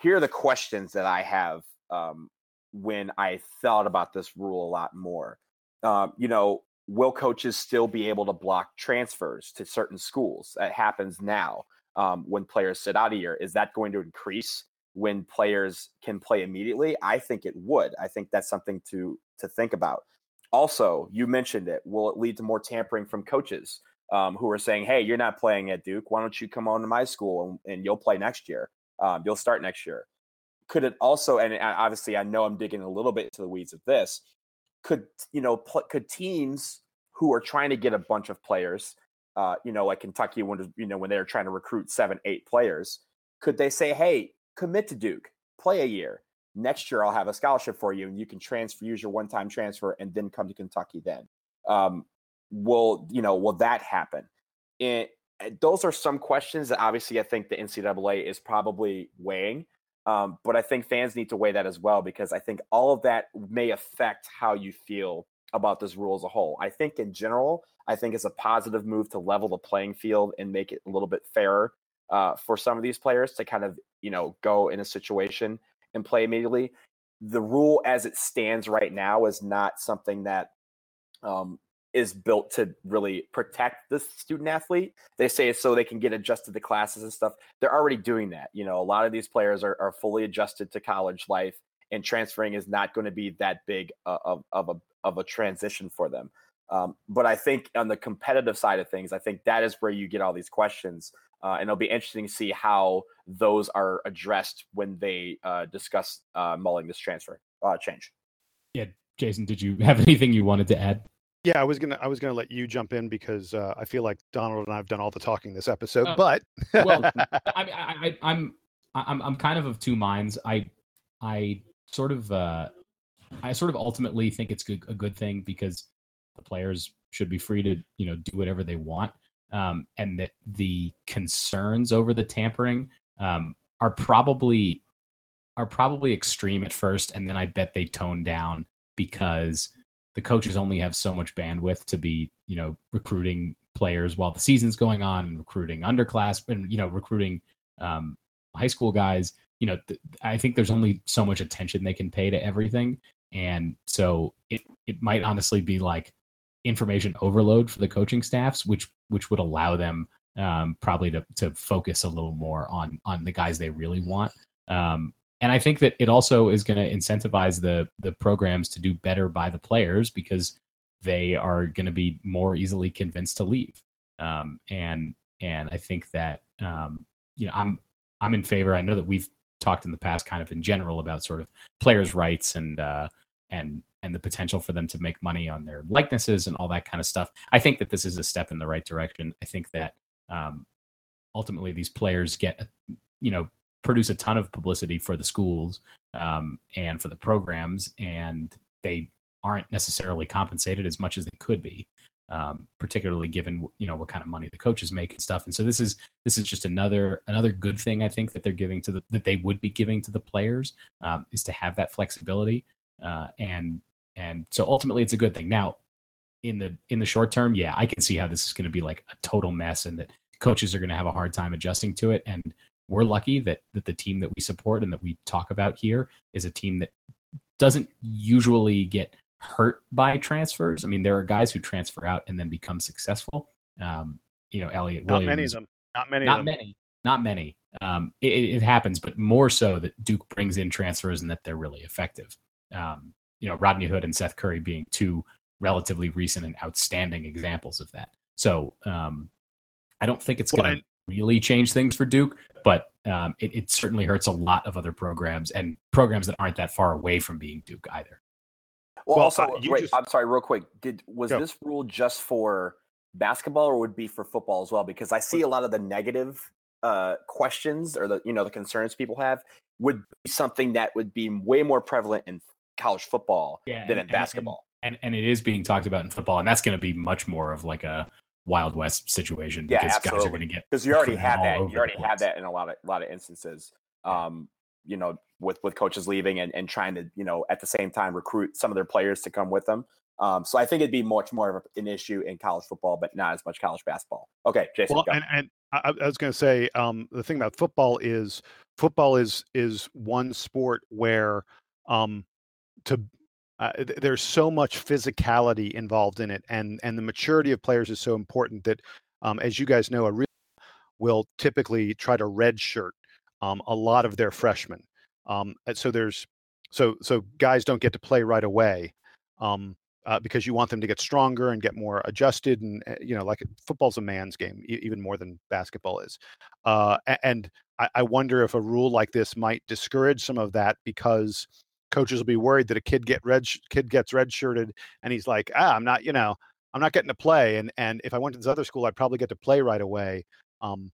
Here are the questions that I have um, when I thought about this rule a lot more. Um, you know, will coaches still be able to block transfers to certain schools? That happens now um, when players sit out a year. Is that going to increase when players can play immediately? I think it would. I think that's something to to think about. Also, you mentioned it. Will it lead to more tampering from coaches um, who are saying, "Hey, you're not playing at Duke. Why don't you come on to my school and, and you'll play next year? Um, you'll start next year." Could it also? And obviously, I know I'm digging a little bit into the weeds of this. Could you know? Pl- could teams who are trying to get a bunch of players uh, you know, like Kentucky when you know when they're trying to recruit seven, eight players, could they say, "Hey, commit to Duke, play a year. Next year, I'll have a scholarship for you, and you can transfer, use your one-time transfer, and then come to Kentucky." Then, um, will you know? Will that happen? And eh, those are some questions that obviously I think the NCAA is probably weighing. Um, but I think fans need to weigh that as well because I think all of that may affect how you feel about this rule as a whole. I think in general, I think it's a positive move to level the playing field and make it a little bit fairer uh, for some of these players to kind of, you know, go in a situation and play immediately. The rule as it stands right now is not something that um, is built to really protect the student athlete. They say so they can get adjusted to classes and stuff. They're already doing that. You know, a lot of these players are, are fully adjusted to college life, and transferring is not going to be that big uh, of, of a of a transition for them. Um, but I think on the competitive side of things, I think that is where you get all these questions, uh, and it'll be interesting to see how those are addressed when they uh, discuss uh, mulling this transfer uh, change. Yeah, Jason, did you have (laughs) anything you wanted to add? Yeah, I was gonna I was gonna let you jump in because uh, I feel like Donald and I have done all the talking this episode. Uh, but (laughs) well, I, I, I, I'm I'm I'm kind of of two minds. I I sort of uh, I sort of ultimately think it's good, a good thing because the players should be free to you know do whatever they want, um, and that the concerns over the tampering um, are probably are probably extreme at first, and then I bet they tone down because the coaches only have so much bandwidth to be, you know, recruiting players while the season's going on and recruiting underclass and you know recruiting um, high school guys. You know, th- I think there's only so much attention they can pay to everything, and so it it might honestly be like information overload for the coaching staffs, which which would allow them um, probably to to focus a little more on on the guys they really want. Um, and I think that it also is going to incentivize the the programs to do better by the players because they are going to be more easily convinced to leave. Um, and and I think that um, you know I'm I'm in favor. I know that we've talked in the past, kind of in general, about sort of players' rights and uh, and and the potential for them to make money on their likenesses and all that kind of stuff. I think that this is a step in the right direction. I think that um, ultimately these players get you know produce a ton of publicity for the schools um, and for the programs, and they aren't necessarily compensated as much as they could be, um, particularly given you know what kind of money the coaches make and stuff. And so this is this is just another another good thing I think that they're giving to the that they would be giving to the players um, is to have that flexibility uh, and and so ultimately it's a good thing. Now in the in the short term, yeah, I can see how this is going to be like a total mess and that coaches are going to have a hard time adjusting to it and we're lucky that that the team that we support and that we talk about here is a team that doesn't usually get hurt by transfers. I mean, there are guys who transfer out and then become successful. Um, you know, Elliot not Williams. many of them. Not many. Not many. Not many. Um, it, it happens, but more so that Duke brings in transfers and that they're really effective. Um, you know, Rodney Hood and Seth Curry being two relatively recent and outstanding examples of that. So um, I don't think it's Well, going to really change things for Duke, but um, it, it certainly hurts a lot of other programs and programs that aren't that far away from being Duke either. Well, Well, also, uh, you wait, just- I'm sorry, real quick. Did was Go. this rule just for basketball or would it be for football as well? Because I see a lot of the negative uh, questions or the you know the concerns people have would be something that would be way more prevalent in college football Yeah, than and- in basketball. And and it is being talked about in football, and that's going to be much more of like a Wild West situation Yeah, because guys are going to get because you already have that. You already have that in a lot of lot of instances. Um, you know, with with coaches leaving and, and trying to you know at the same time recruit some of their players to come with them. Um, so I think it'd be much more of an issue in college football, but not as much college basketball. Okay, Jason. Well, go. and and I, I was going to say um, the thing about football is football is is one sport where um, to uh, there's so much physicality involved in it, and and the maturity of players is so important that, um, as you guys know, a real will typically try to redshirt um, a lot of their freshmen. Um, and so there's so so guys don't get to play right away. Um, uh, because you want them to get stronger and get more adjusted and uh, you know like football's a man's game e- even more than basketball is uh, and I, I wonder if a rule like this might discourage some of that because coaches will be worried that a kid get red kid gets redshirted and he's like ah i'm not you know i'm not getting to play and and if i went to this other school i'd probably get to play right away um,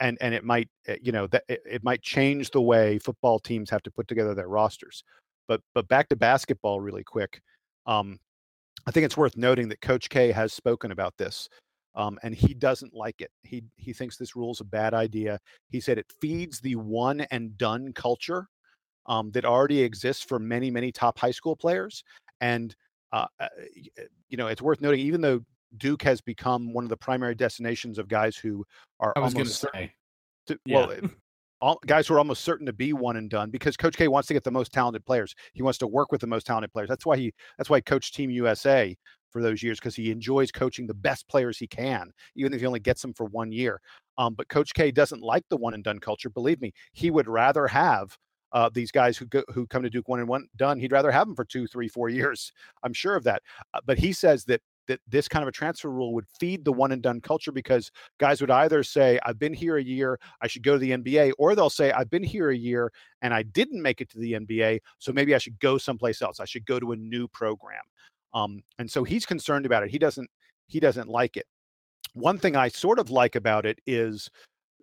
and and it might uh, you know that it, it might change the way football teams have to put together their rosters but but back to basketball really quick um, I think it's worth noting that Coach K has spoken about this, um, and he doesn't like it. He he thinks this rule is a bad idea. He said it feeds the one and done culture um, that already exists for many many top high school players, and uh, uh, uh, you know it's worth noting even though Duke has become one of the primary destinations of guys who are I was going to almost certain say, to, yeah. well, all, guys who are almost certain to be one and done because Coach K wants to get the most talented players. He wants to work with the most talented players. That's why he. That's why Coach Team USA for those years because he enjoys coaching the best players he can, even if he only gets them for one year. Um, but Coach K doesn't like the one and done culture. Believe me, he would rather have uh, these guys who go, who come to Duke one and one done. He'd rather have them for two, three, four years. (laughs) I'm sure of that. Uh, but he says that that this kind of a transfer rule would feed the one and done culture because guys would either say, I've been here a year, I should go to the NBA, or they'll say, I've been here a year and I didn't make it to the NBA, so maybe I should go someplace else. I should go to a new program. Um, and so he's concerned about it. He doesn't he doesn't like it. One thing I sort of like about it is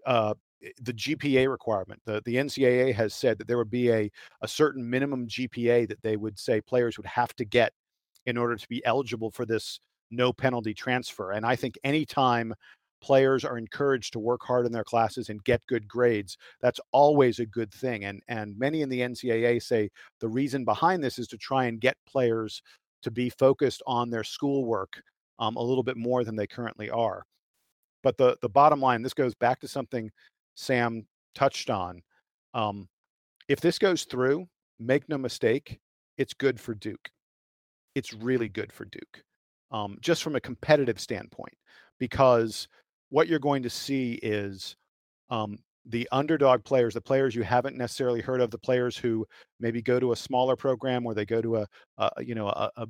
uh, the GPA requirement. The the NCAA has said that there would be a a certain minimum GPA that they would say players would have to get in order to be eligible for this no penalty transfer. And I think anytime players are encouraged to work hard in their classes and get good grades, that's always a good thing. And and many in the NCAA say the reason behind this is to try and get players to be focused on their schoolwork um, a little bit more than they currently are. But the the bottom line, this goes back to something Sam touched on. Um, if this goes through, make no mistake, it's good for Duke. It's really good for Duke um, just from a competitive standpoint, because what you're going to see is um, the underdog players, the players you haven't necessarily heard of, the players who maybe go to a smaller program or they go to a, a you know a, a,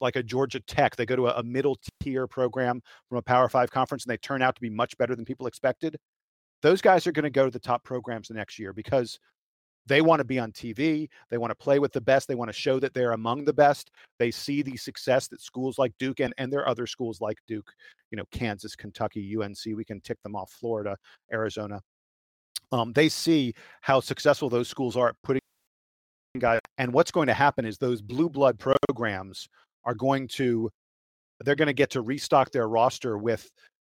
like a Georgia Tech, they go to a, a middle tier program from a Power Five conference and they turn out to be much better than people expected. Those guys are going to go to the top programs the next year because they want to be on TV. They want to play with the best. They want to show that they're among the best. They see the success that schools like Duke and, and there are other schools like Duke, you know, Kansas, Kentucky, UNC, we can tick them off, Florida, Arizona. Um, they see how successful those schools are at putting guys. And what's going to happen is those blue blood programs are going to, they're going to get to restock their roster with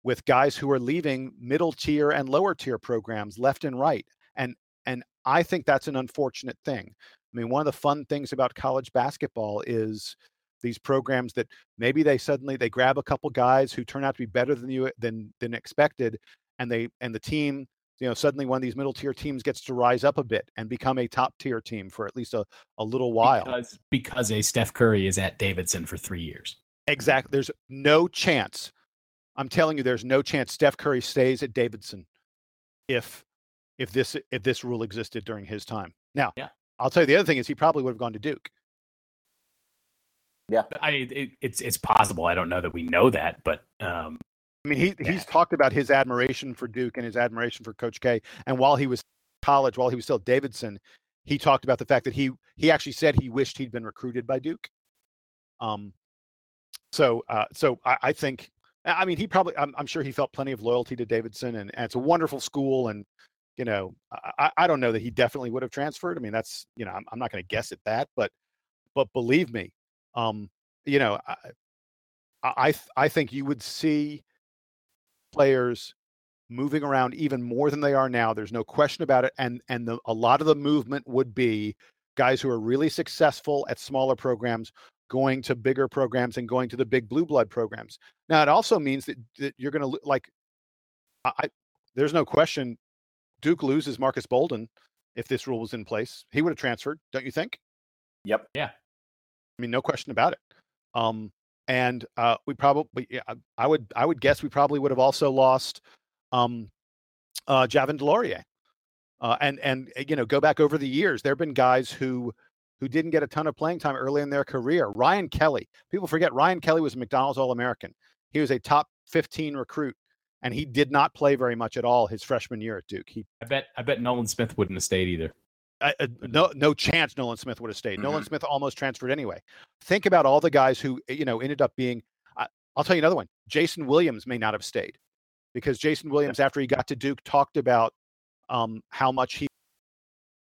with guys who are leaving middle tier and lower tier programs left and right. And and I think that's an unfortunate thing. I mean, one of the fun things about college basketball is these programs that maybe they suddenly they grab a couple guys who turn out to be better than you than than expected, and they and the team you know suddenly one of these middle tier teams gets to rise up a bit and become a top tier team for at least a, a little while because, because a steph curry is at davidson for three years exactly there's no chance i'm telling you there's no chance steph curry stays at davidson if if this if this rule existed during his time. Now, yeah. I'll tell you the other thing is he probably would have gone to Duke. Yeah, I it, it's it's possible. I don't know that we know that, but um, I mean, he yeah. he's talked about his admiration for Duke and his admiration for Coach K. And while he was college, while he was still at Davidson, he talked about the fact that he he actually said he wished he'd been recruited by Duke. Um, so uh, so I, I think I mean he probably I'm, I'm sure he felt plenty of loyalty to Davidson, and, and it's a wonderful school, and you know, I, I don't know that he definitely would have transferred. I mean, that's you know, I'm, I'm not going to guess at that, but but believe me, um, you know, I I, I think you would see players moving around even more than they are now. There's no question about it, and and the, a lot of the movement would be guys who are really successful at smaller programs going to bigger programs and going to the big blue blood programs. Now, it also means that, that you're going to like, I, there's no question Duke loses Marques Bolden if this rule was in place. He would have transferred, don't you think? Yep. Yeah. I mean, no question about it. Um, and uh, we probably, yeah, I would, I would guess we probably would have also lost um, uh, Javin DeLaurier. Uh, and and you know, go back over the years, there have been guys who who didn't get a ton of playing time early in their career. Ryan Kelly, people forget Ryan Kelly was a McDonald's All American. He was a top 15 recruit and he did not play very much at all his freshman year at Duke. He, I bet, I bet Nolan Smith wouldn't have stayed either. Uh, no, no chance Nolan Smith would have stayed. Mm-hmm. Nolan Smith almost transferred anyway. Think about all the guys who you know ended up being. Uh, I'll tell you another one. Jason Williams may not have stayed because Jason Williams, after he got to Duke, talked about um, how much he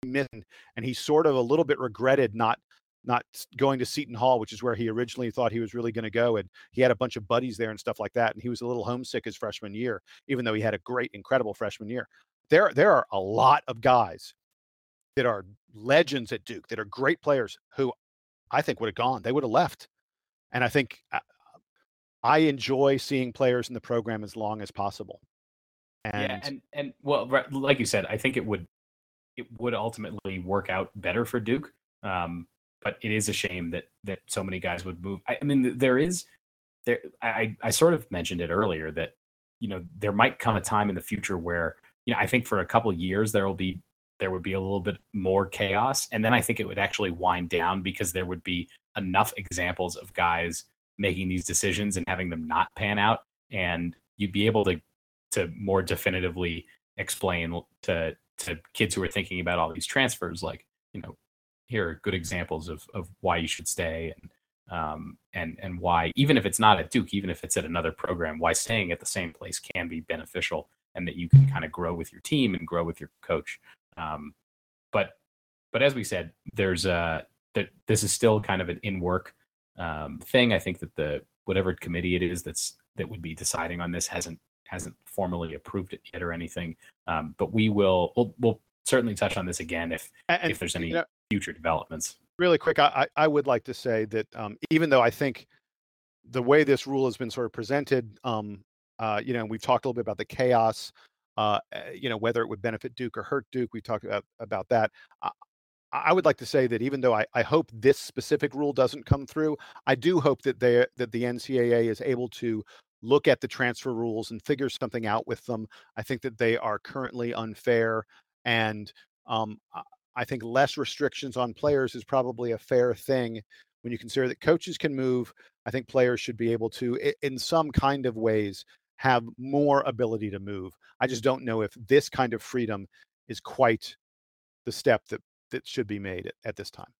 missed, and he sort of a little bit regretted not not going to Seton Hall, which is where he originally thought he was really going to go. And he had a bunch of buddies there and stuff like that. And he was a little homesick his freshman year, even though he had a great, incredible freshman year. There, there are a lot of guys that are legends at Duke that are great players who I think would have gone. They would have left. And I think uh, I enjoy seeing players in the program as long as possible. And yeah, and and well, like you said, I think it would it would ultimately work out better for Duke. Um, but it is a shame that that so many guys would move. I, I mean, there is there, I, I sort of mentioned it earlier that you know there might come a time in the future where you know I think for a couple years there will be there would be a little bit more chaos, and then I think it would actually wind down because there would be enough examples of guys making these decisions and having them not pan out, and you'd be able to to more definitively explain to to kids who are thinking about all these transfers, like you know, here are good examples of of why you should stay and um, and and why even if it's not at Duke, even if it's at another program, why staying at the same place can be beneficial and that you can kind of grow with your team and grow with your coach. Um, but but as we said, there's a that this is still kind of an in work um, thing. I think that the whatever committee it is that's that would be deciding on this hasn't hasn't formally approved it yet or anything. Um, but we will we'll, we'll certainly touch on this again if and, if there's any you know, future developments. Really quick, I I would like to say that um, even though I think the way this rule has been sort of presented, um, uh, you know, we've talked a little bit about the chaos. Uh, eh, you know, whether it would benefit Duke or hurt Duke, we talked about about that. I, I would like to say that even though I, I hope this specific rule doesn't come through, I do hope that they that the NCAA is able to look at the transfer rules and figure something out with them. I think that they are currently unfair, and um, I think less restrictions on players is probably a fair thing when you consider that coaches can move. I think players should be able to, in some kind of ways, have more ability to move. I just don't know if this kind of freedom is quite the step that that should be made at, at this time.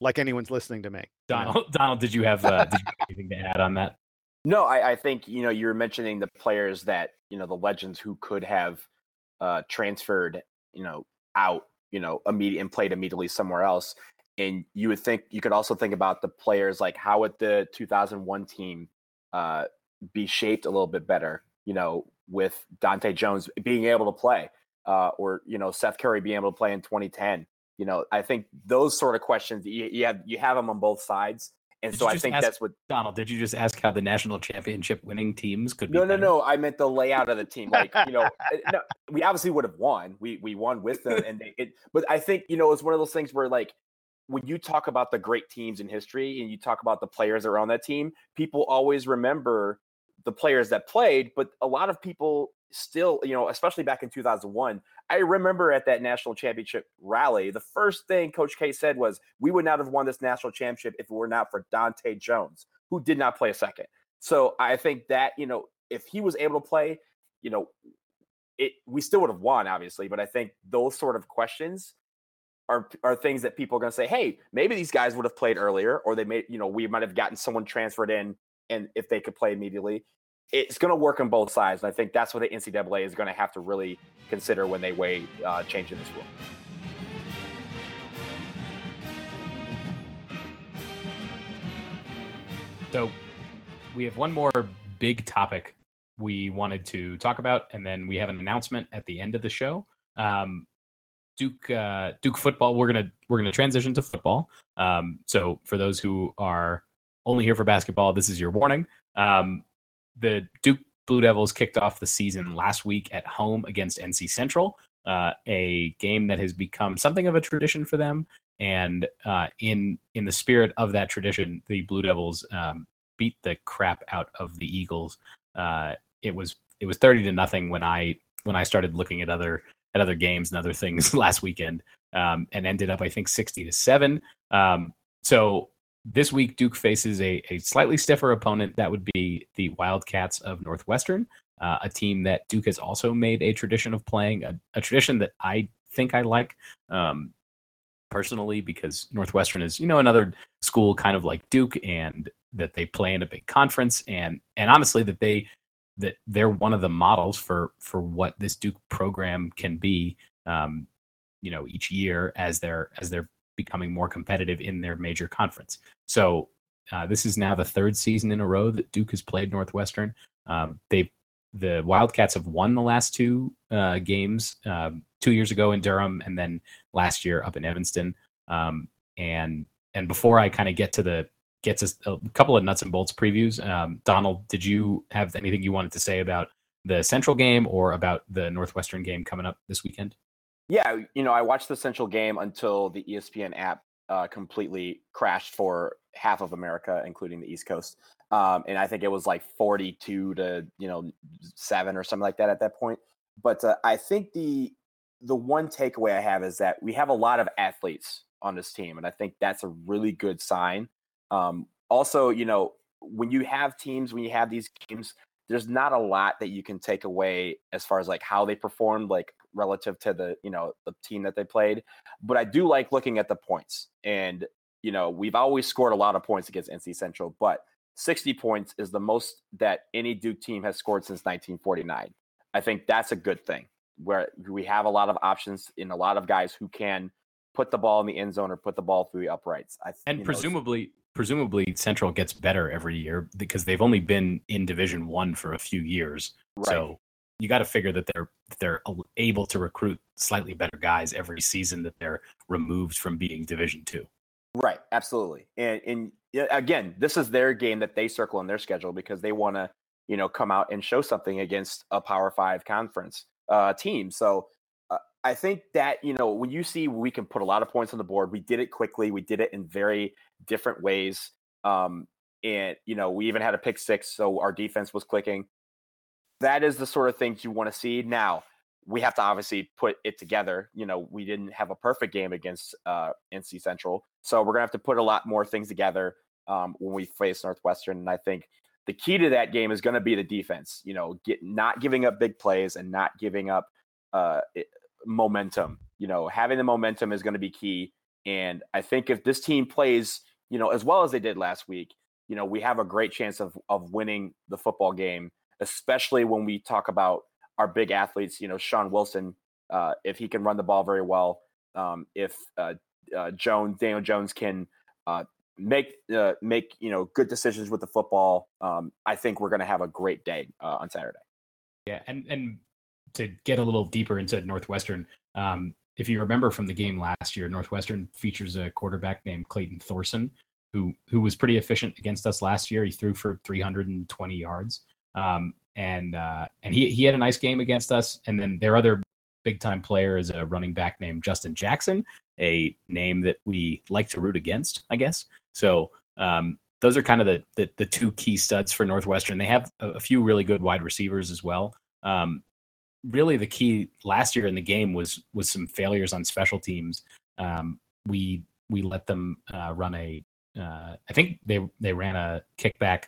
Like anyone's listening to me. Donald, Donald, did you have, uh, did you have anything to add on that? No, I, I, think you know you were mentioning the players that you know the legends who could have uh, transferred you know out you know immediate and played immediately somewhere else, and you would think you could also think about the players like how would the 2001 team uh, be shaped a little bit better, you know, with Dahntay Jones being able to play, uh, or you know Seth Curry being able to play in 2010. You know, I think those sort of questions you, you have you have them on both sides. And did so I think ask, that's what Donald. Did you just ask how the national championship winning teams could? No, no, better? no. I meant the layout of the team. Like you know, (laughs) eh, no, we obviously would have won. We we won with them, and they, it. But I think you know it's one of those things where like when you talk about the great teams in history and you talk about the players that are on that team, people always remember the players that played, but a lot of people still, you know, especially back in 2001, I remember at that national championship rally, the first thing Coach K said was, We would not have won this national championship if it were not for Dahntay Jones, who did not play a second. So I think that, you know, if he was able to play, you know, it we still would have won, obviously, but I think those sort of questions are are things that people are going to say, hey, maybe these guys would have played earlier, or they may, you know, we might have gotten someone transferred in, and if they could play immediately, it's going to work on both sides. And I think that's what the NCAA is going to have to really consider when they weigh uh, changing this rule. So we have one more big topic we wanted to talk about, and then we have an announcement at the end of the show. Um, Duke uh, Duke football. We're gonna we're gonna transition to football. Um, so for those who are only here for basketball, this is your warning. Um, the Duke Blue Devils kicked off the season last week at home against NC Central, uh, a game that has become something of a tradition for them. And uh, in in the spirit of that tradition, the Blue Devils um, beat the crap out of the Eagles. Uh, it was it was thirty to nothing when I when I started looking at other at other games and other things (laughs) last weekend, um, and ended up I think sixty to seven. Um, so this week, Duke faces a, a slightly stiffer opponent. That would be the Wildcats of Northwestern, uh, a team that Duke has also made a tradition of playing, a, a tradition that I think I like um, personally because Northwestern is, you know, another school kind of like Duke and that they play in a big conference and and honestly that they that they're one of the models for for what this Duke program can be um, you know each year as they're as they're becoming more competitive in their major conference. So uh, this is now the third season in a row that Duke has played Northwestern. Um, they the Wildcats have won the last two uh, games um, two years ago in Durham and then last year up in Evanston. Um, and and before I kind of get to the get to a couple of nuts and bolts previews, um, Donald, did you have anything you wanted to say about the Central game or about the Northwestern game coming up this weekend? Yeah, you know, I watched the Central game until the ESPN app uh, completely crashed for half of America, including the East Coast. Um, and I think it was like 42 to you know seven or something like that at that point. But uh, I think the the one takeaway I have is that we have a lot of athletes on this team, and I think that's a really good sign. Um, also, you know, when you have teams, when you have these games, there's not a lot that you can take away as far as like how they performed, like relative to the you know the team that they played. But I do like looking at the points, and you know we've always scored a lot of points against NC Central, but 60 points is the most that any Duke team has scored since 1949. I think that's a good thing where we have a lot of options in a lot of guys who can put the ball in the end zone or put the ball through the uprights. I, and presumably, know, presumably Central gets better every year because they've only been in Division One for a few years. Right. So you got to figure that they're they're able to recruit slightly better guys every season that they're removed from being Division Two. Right, absolutely. And and again, this is their game that they circle in their schedule because they want to, you know, come out and show something against a Power Five conference uh, team. So uh, I think that you know when you see we can put a lot of points on the board, we did it quickly. We did it in very different ways. Um, and you know we even had a pick six, so our defense was clicking. That is the sort of things you want to see. Now we have to obviously put it together. You know, we didn't have a perfect game against uh, NC Central, so we're gonna have to put a lot more things together um, when we face Northwestern. And I think the key to that game is going to be the defense. You know, get not giving up big plays and not giving up uh, momentum. You know, having the momentum is going to be key. And I think if this team plays, you know, as well as they did last week, you know, we have a great chance of of winning the football game, especially when we talk about our big athletes, you know, Shaun Wilson, uh, if he can run the ball very well, um, if uh, uh, Jones, Daniel Jones can uh, make uh, make you know good decisions with the football, um, I think we're going to have a great day uh, on Saturday. Yeah, and and to get a little deeper into Northwestern, um, if you remember from the game last year, Northwestern features a quarterback named Clayton Thorson, who who was pretty efficient against us last year. He threw for 320 yards. Um, and uh, and he he had a nice game against us. And then their other big time player is a running back named Justin Jackson, a name that we like to root against, I guess. So um, those are kind of the, the, the two key studs for Northwestern. They have a, few really good wide receivers as well. Um, really, the key last year in the game was was some failures on special teams. Um, we we let them uh, run a. Uh, I think they they ran a kickback.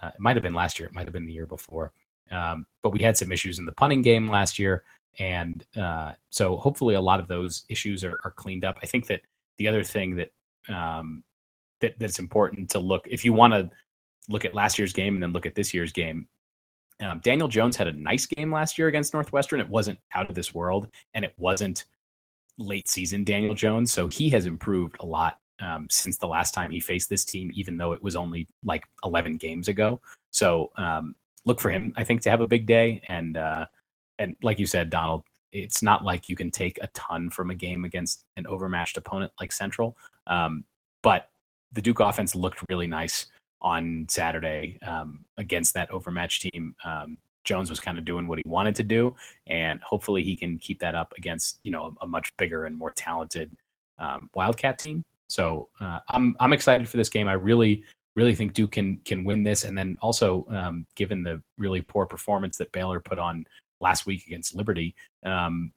Uh, it might have been last year. It might have been the year before. Um, but we had some issues in the punting game last year, and uh, so hopefully a lot of those issues are, are, cleaned up. I think that the other thing that um, that that's important to look if you want to look at last year's game and then look at this year's game. Um, Daniel Jones had a nice game last year against Northwestern. It wasn't out of this world, and it wasn't late season Daniel Jones. So he has improved a lot um, since the last time he faced this team, even though it was only like 11 games ago. So um, look for him, I think, to have a big day. And uh, and like you said, Donald, it's not like you can take a ton from a game against an overmatched opponent like Central. Um, but the Duke offense looked really nice on Saturday um, against that overmatched team. Um, Jones was kind of doing what he wanted to do, and hopefully he can keep that up against you know a, a much bigger and more talented um, Wildcat team. So uh, I'm I'm excited for this game. I really really think Duke can can win this. And then also, um, given the really poor performance that Baylor put on last week against Liberty, um,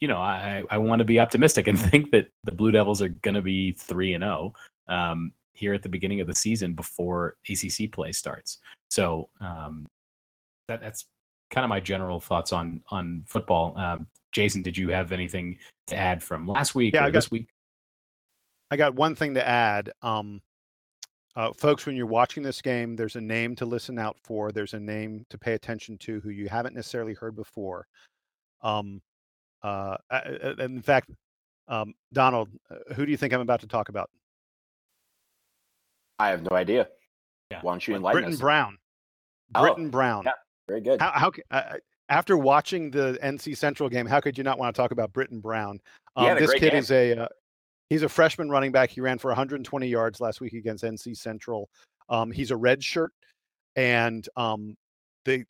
you know, I, I want to be optimistic and (laughs) think that the Blue Devils are going to be three and zero oh, um, here at the beginning of the season before ACC play starts. So um, that that's kind of my general thoughts on on football. Um, Jason, did you have anything to add from last week yeah, or got, this week? I got one thing to add. Um, uh, folks, when you're watching this game, there's a name to listen out for. There's a name to pay attention to who you haven't necessarily heard before. Um, uh, in fact, um, Donald, uh, who do you think I'm about to talk about? I have no idea. Yeah. Why don't you enlighten Brittain us? Brown. Oh, Brown. Yeah, very good. How, how uh, after watching the NC Central game, how could you not want to talk about Brittain Brown? Um, this kid game. is a uh, He's a freshman running back. He ran for 120 yards last week against NC Central. Um, he's a red shirt, and um, they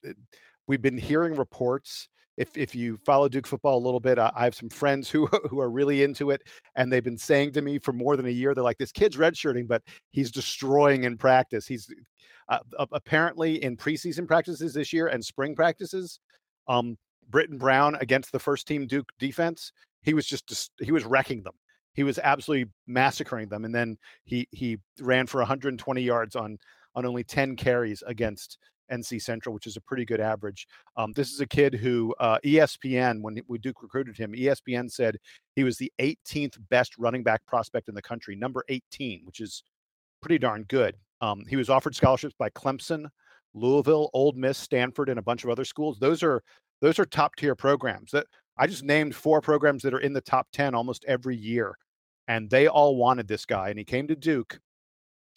we've been hearing reports if if you follow Duke football a little bit, I, I have some friends who (laughs) who are really into it, and they've been saying to me for more than a year, they're like, "This kid's redshirting, but he's destroying in practice. He's uh, apparently in preseason practices this year and spring practices. Um, Brittain Brown against the first team Duke defense, he was just he was wrecking them. He was absolutely massacring them, and then he he ran for 120 yards on on only 10 carries against NC Central, which is a pretty good average. Um, this is a kid who uh, ESPN, when we Duke recruited him, ESPN said he was the 18th best running back prospect in the country, number 18, which is pretty darn good. Um, he was offered scholarships by Clemson, Louisville, Ole Miss, Stanford, and a bunch of other schools. Those are those are top tier programs. That I just named four programs that are in the top 10 almost every year, and they all wanted this guy. And he came to Duke.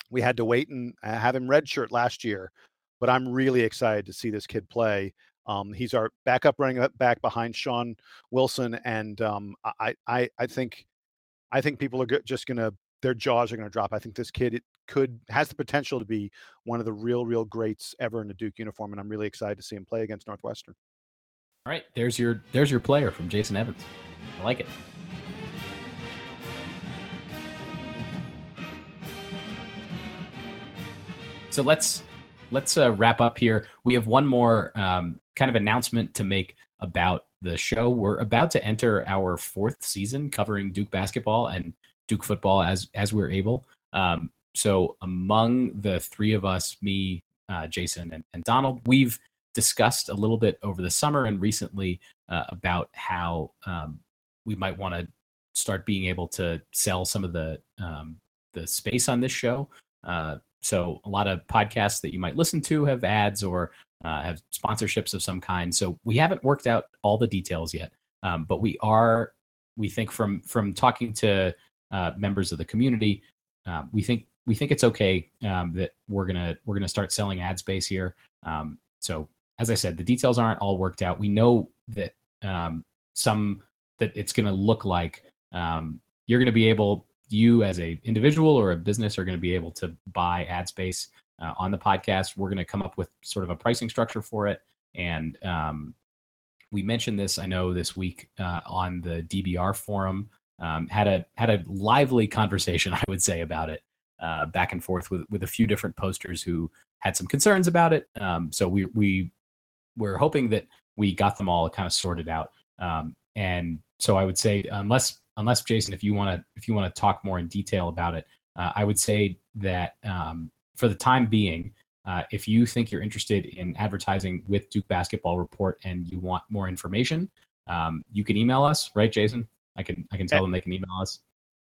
We had to wait and uh, have him redshirt last year, but I'm really excited to see this kid play. Um, he's our backup running back behind Shaun Wilson, and um, I, I, I think, I think people are just to their jaws are to drop. I think this kid it could has the potential to be one of the real, real greats ever in a Duke uniform, and I'm really excited to see him play against Northwestern. All right, there's your there's your player from Jason Evans. I like it. So let's let's uh, wrap up here. We have one more um, kind of announcement to make about the show. We're about to enter our fourth season covering Duke basketball and Duke football as as we're able. Um, so among the three of us, me, uh, Jason, and, and, Donald, we've discussed a little bit over the summer and recently uh, about how um, we might want to start being able to sell some of the um, the space on this show. Uh, so a lot of podcasts that you might listen to have ads or uh, have sponsorships of some kind. So we haven't worked out all the details yet, um, but we are. We think from from talking to uh, members of the community, uh, we think we think it's okay um, that we're gonna we're gonna start selling ad space here. Um, so as I said, the details aren't all worked out. We know that um, some that it's gonna look like um, you're gonna be able you as a individual or a business are going to be able to buy ad space uh, on the podcast. We're going to come up with sort of a pricing structure for it, and um, we mentioned this I know this week uh, on the DBR forum. Um, had a had a lively conversation, (laughs) I would say, about it uh, back and forth with with a few different posters who had some concerns about it. Um, so we we we're hoping that we got them all kind of sorted out. Um, and so I would say, unless unless Jason, if you want to if you want to talk more in detail about it, uh, I would say that um, for the time being, uh, if you think you're interested in advertising with Duke Basketball Report and you want more information, um, you can email us, right, Jason? I can I can tell at, them they can email us.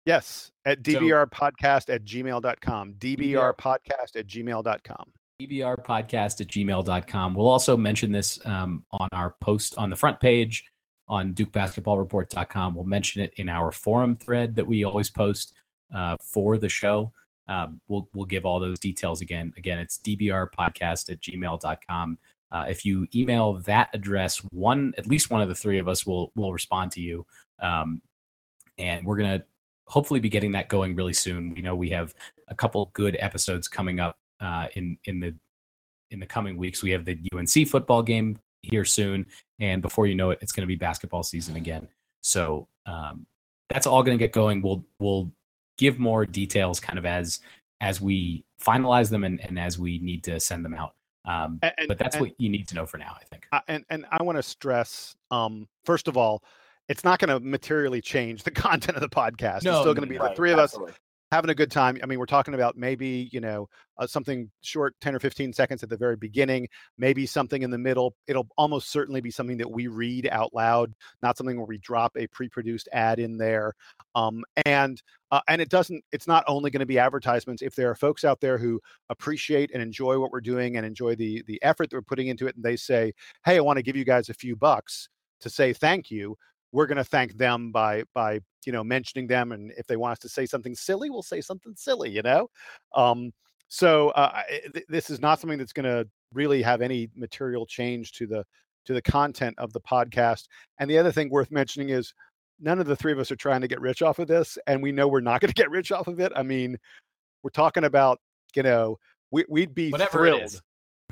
Yes, at dbrpodcast at gmail.com. dbrpodcast at gmail.com. dbrpodcast at gmail.com. We'll also mention this um, on our post on the front page on DukeBasketballReport.com. We'll mention it in our forum thread that we always post uh, for the show. Um, we'll we'll give all those details again. Again, it's dbrpodcast at gmail.com. Uh, if you email that address, one at least one of the three of us will will respond to you, um, and we're gonna hopefully be getting that going really soon. We know we have a couple good episodes coming up uh, in in the in the coming weeks. We have the UNC football game here soon, and before you know it, it's going to be basketball season again. So um, that's all going to get going. We'll we'll give more details kind of as as we finalize them and, and as we need to send them out. Um, and, but that's and, what you need to know for now, I think. and and I want to stress, um, first of all, it's not going to materially change the (laughs) content of the podcast. No, it's still going to be right, the three absolutely. of us having a good time. I mean, we're talking about maybe, you know, uh, something short, 10 or 15 seconds at the very beginning, maybe something in the middle. It'll almost certainly be something that we read out loud, not something where we drop a pre-produced ad in there. Um, and uh, and it doesn't. It's not only going to be advertisements. If there are folks out there who appreciate and enjoy what we're doing and enjoy the the effort that we're putting into it, and they say, "Hey, I want to give you guys a few bucks to say thank you," we're going to thank them by by you know mentioning them and if they want us to say something silly we'll say something silly you know? Um, so uh, th- this is not something that's going to really have any material change to the to the content of the podcast and the other thing worth mentioning is none of the three of us are trying to get rich off of this and we know we're not (laughs) going to get rich off of it i mean we're talking about you know we, would be Whatever thrilled.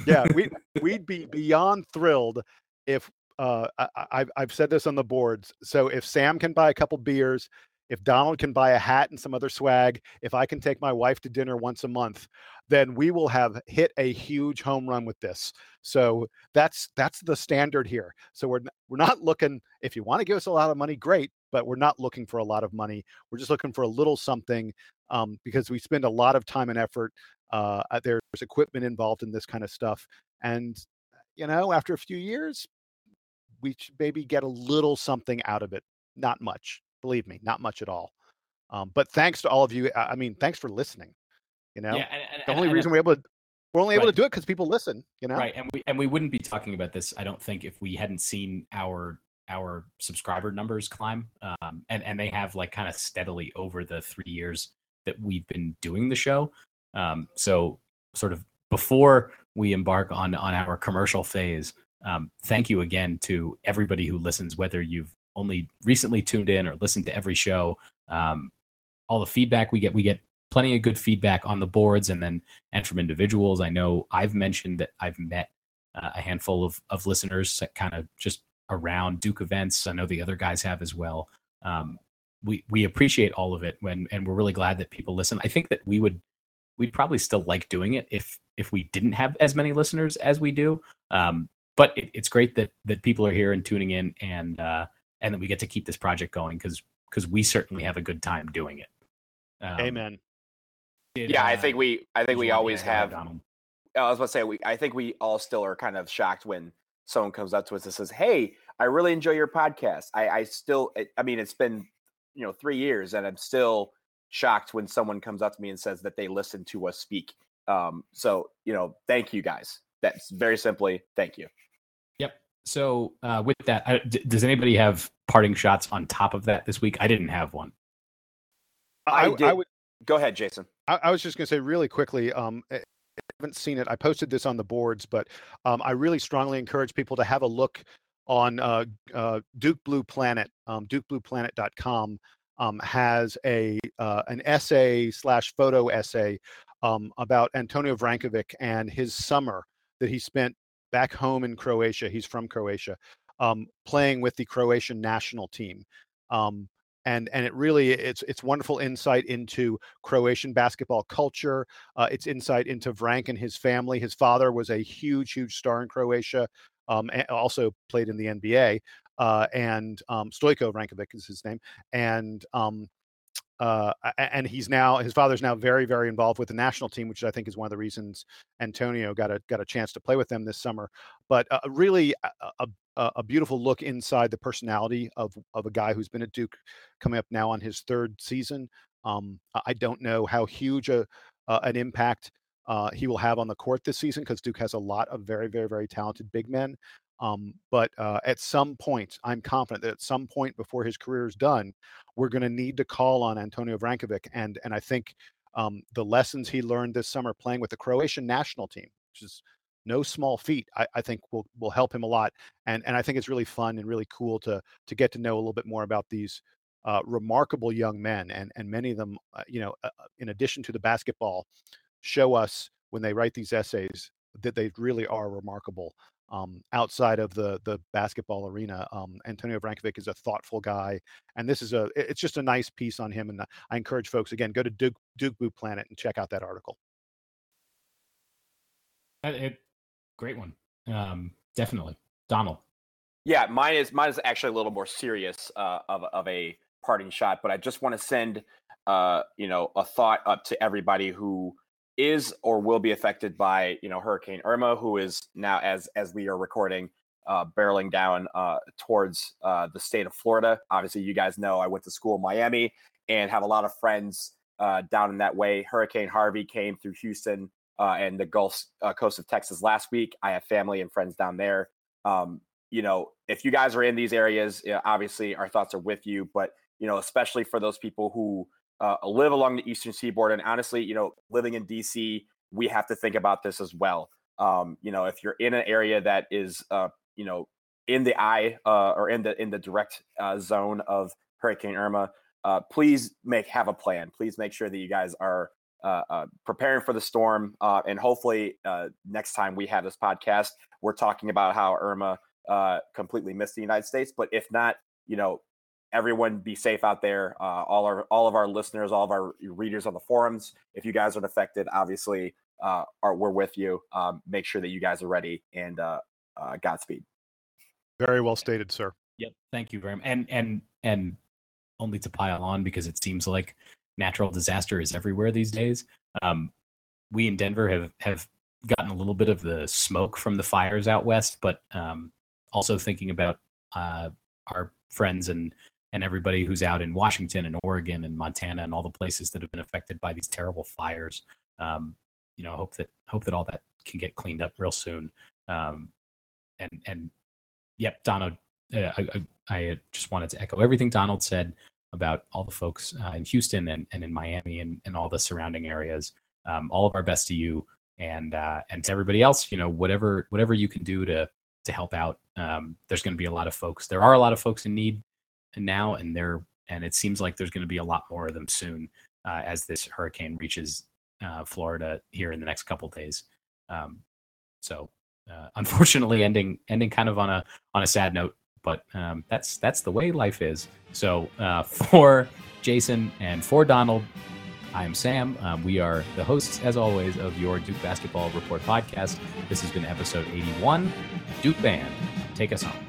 Yeah we, we'd be beyond thrilled if uh, I, I've I've said this on the boards. So if Sam can buy a couple beers, if Donald can buy a hat and some other swag, if I can take my wife to dinner once a month, then we will have hit a huge home run with this. So that's that's the standard here. So we're we're not looking. If you want to give us a lot of money, great, but we're not looking for a lot of money. We're just looking for a little something um, because we spend a lot of time and effort. Uh, there's equipment involved in this kind of stuff, and you know, after a few years, we should maybe get a little something out of it. Not much, believe me, not much at all. Um, but thanks to all of you. I mean, thanks for listening. You know, Yeah, and, and, the only and- reason we're able to we're only able Right. to do it because people listen. You know, right and we and we wouldn't be talking about this i don't think if we hadn't seen our our subscriber numbers climb um and and they have like kind of steadily over the three years that we've been doing the show um so sort of before we embark on on our commercial phase um thank you again to everybody who listens whether you've only recently tuned in or listened to every show um all the feedback we get we get plenty of good feedback on the boards and then and from individuals. I know I've mentioned that I've met uh, a handful of, of listeners kind of just around Duke events. I know the other guys have as well. Um, we we appreciate all of it when and we're really glad that people listen. I think that we would we'd probably still like doing it if if we didn't have as many listeners as we do. Um, but it, it's great that that people are here and tuning in and uh, and that we get to keep this project going because because we certainly have a good time doing it. Um, amen. did, Yeah, I uh, think we I think we always yeah, go ahead, have Donald. I was about to say we I think we all still are kind of shocked when someone comes up to us and says, "Hey, I really enjoy your podcast." I I still I- I mean it's been you know 3 years and I'm still shocked when someone comes up to me and says that they listen to us speak. Um so, you know, thank you guys. That's very simply thank you. Yep. So uh, with that, I, d- does anybody have parting shots on top of that this week? I didn't have one. I I, I did- would. Go ahead, Jason. I, I was just going to say really quickly. Um, I haven't seen it. I posted this on the boards, but um, I really strongly encourage people to have a look on uh, uh, Duke Blue Planet. Um, DukeBluePlanet.com um, has a uh, an essay slash photo essay um, about Antonio Vrankovic and his summer that he spent back home in Croatia. He's from Croatia, um, playing with the Croatian national team. Um, and and it really it's it's wonderful insight into Croatian basketball culture. Uh, it's insight into Vrank and his family. His father was a huge, huge star in Croatia. Um, and also played in the NBA. Uh, and um, Stojko Vrankovic is his name. And um, uh, and he's now his father's now very, very involved with the national team, which I think is one of the reasons Antonio got a got a chance to play with them this summer. But uh, really, a, a, a beautiful look inside the personality of of a guy who's been at Duke coming up now on his third season. Um, I- I don't know how huge a uh, an impact uh, he will have on the court this season because Duke has a lot of very, very, very talented big men. Um, but uh, at some point, I'm confident that at some point before his career is done, we're going to need to call on Antonio Vrankovic, and and I think um, the lessons he learned this summer playing with the Croatian national team, which is no small feat, I, I think will will help him a lot. And and I think it's really fun and really cool to to get to know a little bit more about these uh, remarkable young men, and and many of them, uh, you know, uh, in addition to the basketball, show us when they write these essays that they really are remarkable. Um, outside of the the basketball arena, um, Antonio Vrankovic is a thoughtful guy, and this is a it's just a nice piece on him. And I encourage folks again go to Duke Duke Blue Planet and check out that article. Uh, it- great one. Um, definitely. Donald. Yeah, mine is mine is actually a little more serious uh, of of a parting shot, but I just want to send uh, you know a thought up to everybody who is or will be affected by you know Hurricane Irma, who is now as as we are recording uh, barreling down uh, towards uh, the state of Florida. Obviously, you guys know I went to school in Miami and have a lot of friends uh, down in that way. Hurricane Harvey came through Houston uh, and the Gulf uh, coast of Texas last week. I have family and friends down there. Um, you know, if you guys are in these areas, obviously our thoughts are with you. But you know, especially for those people who uh, live along the eastern seaboard, and honestly, you know, living in DC, we have to think about this as well. Um, you know, if you're in an area that is, uh, you know, in the eye uh, or in the in the direct uh, zone of Hurricane Irma, uh, please make have a plan. Please make sure that you guys are uh, preparing for the storm, and hopefully next time we have this podcast, we're talking about how Irma completely missed the United States. But if not, you know, everyone be safe out there. Uh, all our all of our listeners, all of our readers on the forums. If you guys are affected, obviously, uh, are we're with you. Um, make sure that you guys are ready and uh, uh, Godspeed. Very well stated, sir. Yep. Thank you very much. And and and only to pile on because it seems like natural disaster is everywhere these days. Um, we in Denver have have gotten a little bit of the smoke from the fires out west, but um, also thinking about uh, our friends and and everybody who's out in Washington and Oregon and Montana and all the places that have been affected by these terrible fires. Um, you know, hope that hope that all that can get cleaned up real soon. Um, and and yep, Donald, uh, I, I, just wanted to echo everything Donald said about all the folks uh, in Houston and, and in Miami and, and all the surrounding areas. Um, all of our best to you and uh, and to everybody else. You know, whatever whatever you can do to to help out. Um, there's going to be a lot of folks. There are a lot of folks in need now, and there and it seems like there's going to be a lot more of them soon uh, as this hurricane reaches uh, Florida here in the next couple days. Um, so, uh, (laughs) unfortunately, ending ending kind of on a on a sad note, but um, that's that's the way life is. So, uh, (laughs) for Jason and for Donald, I am Sam. Um, we are the hosts, as always, of your Duke Basketball Report podcast. This has been episode 81. Duke Band, take us home.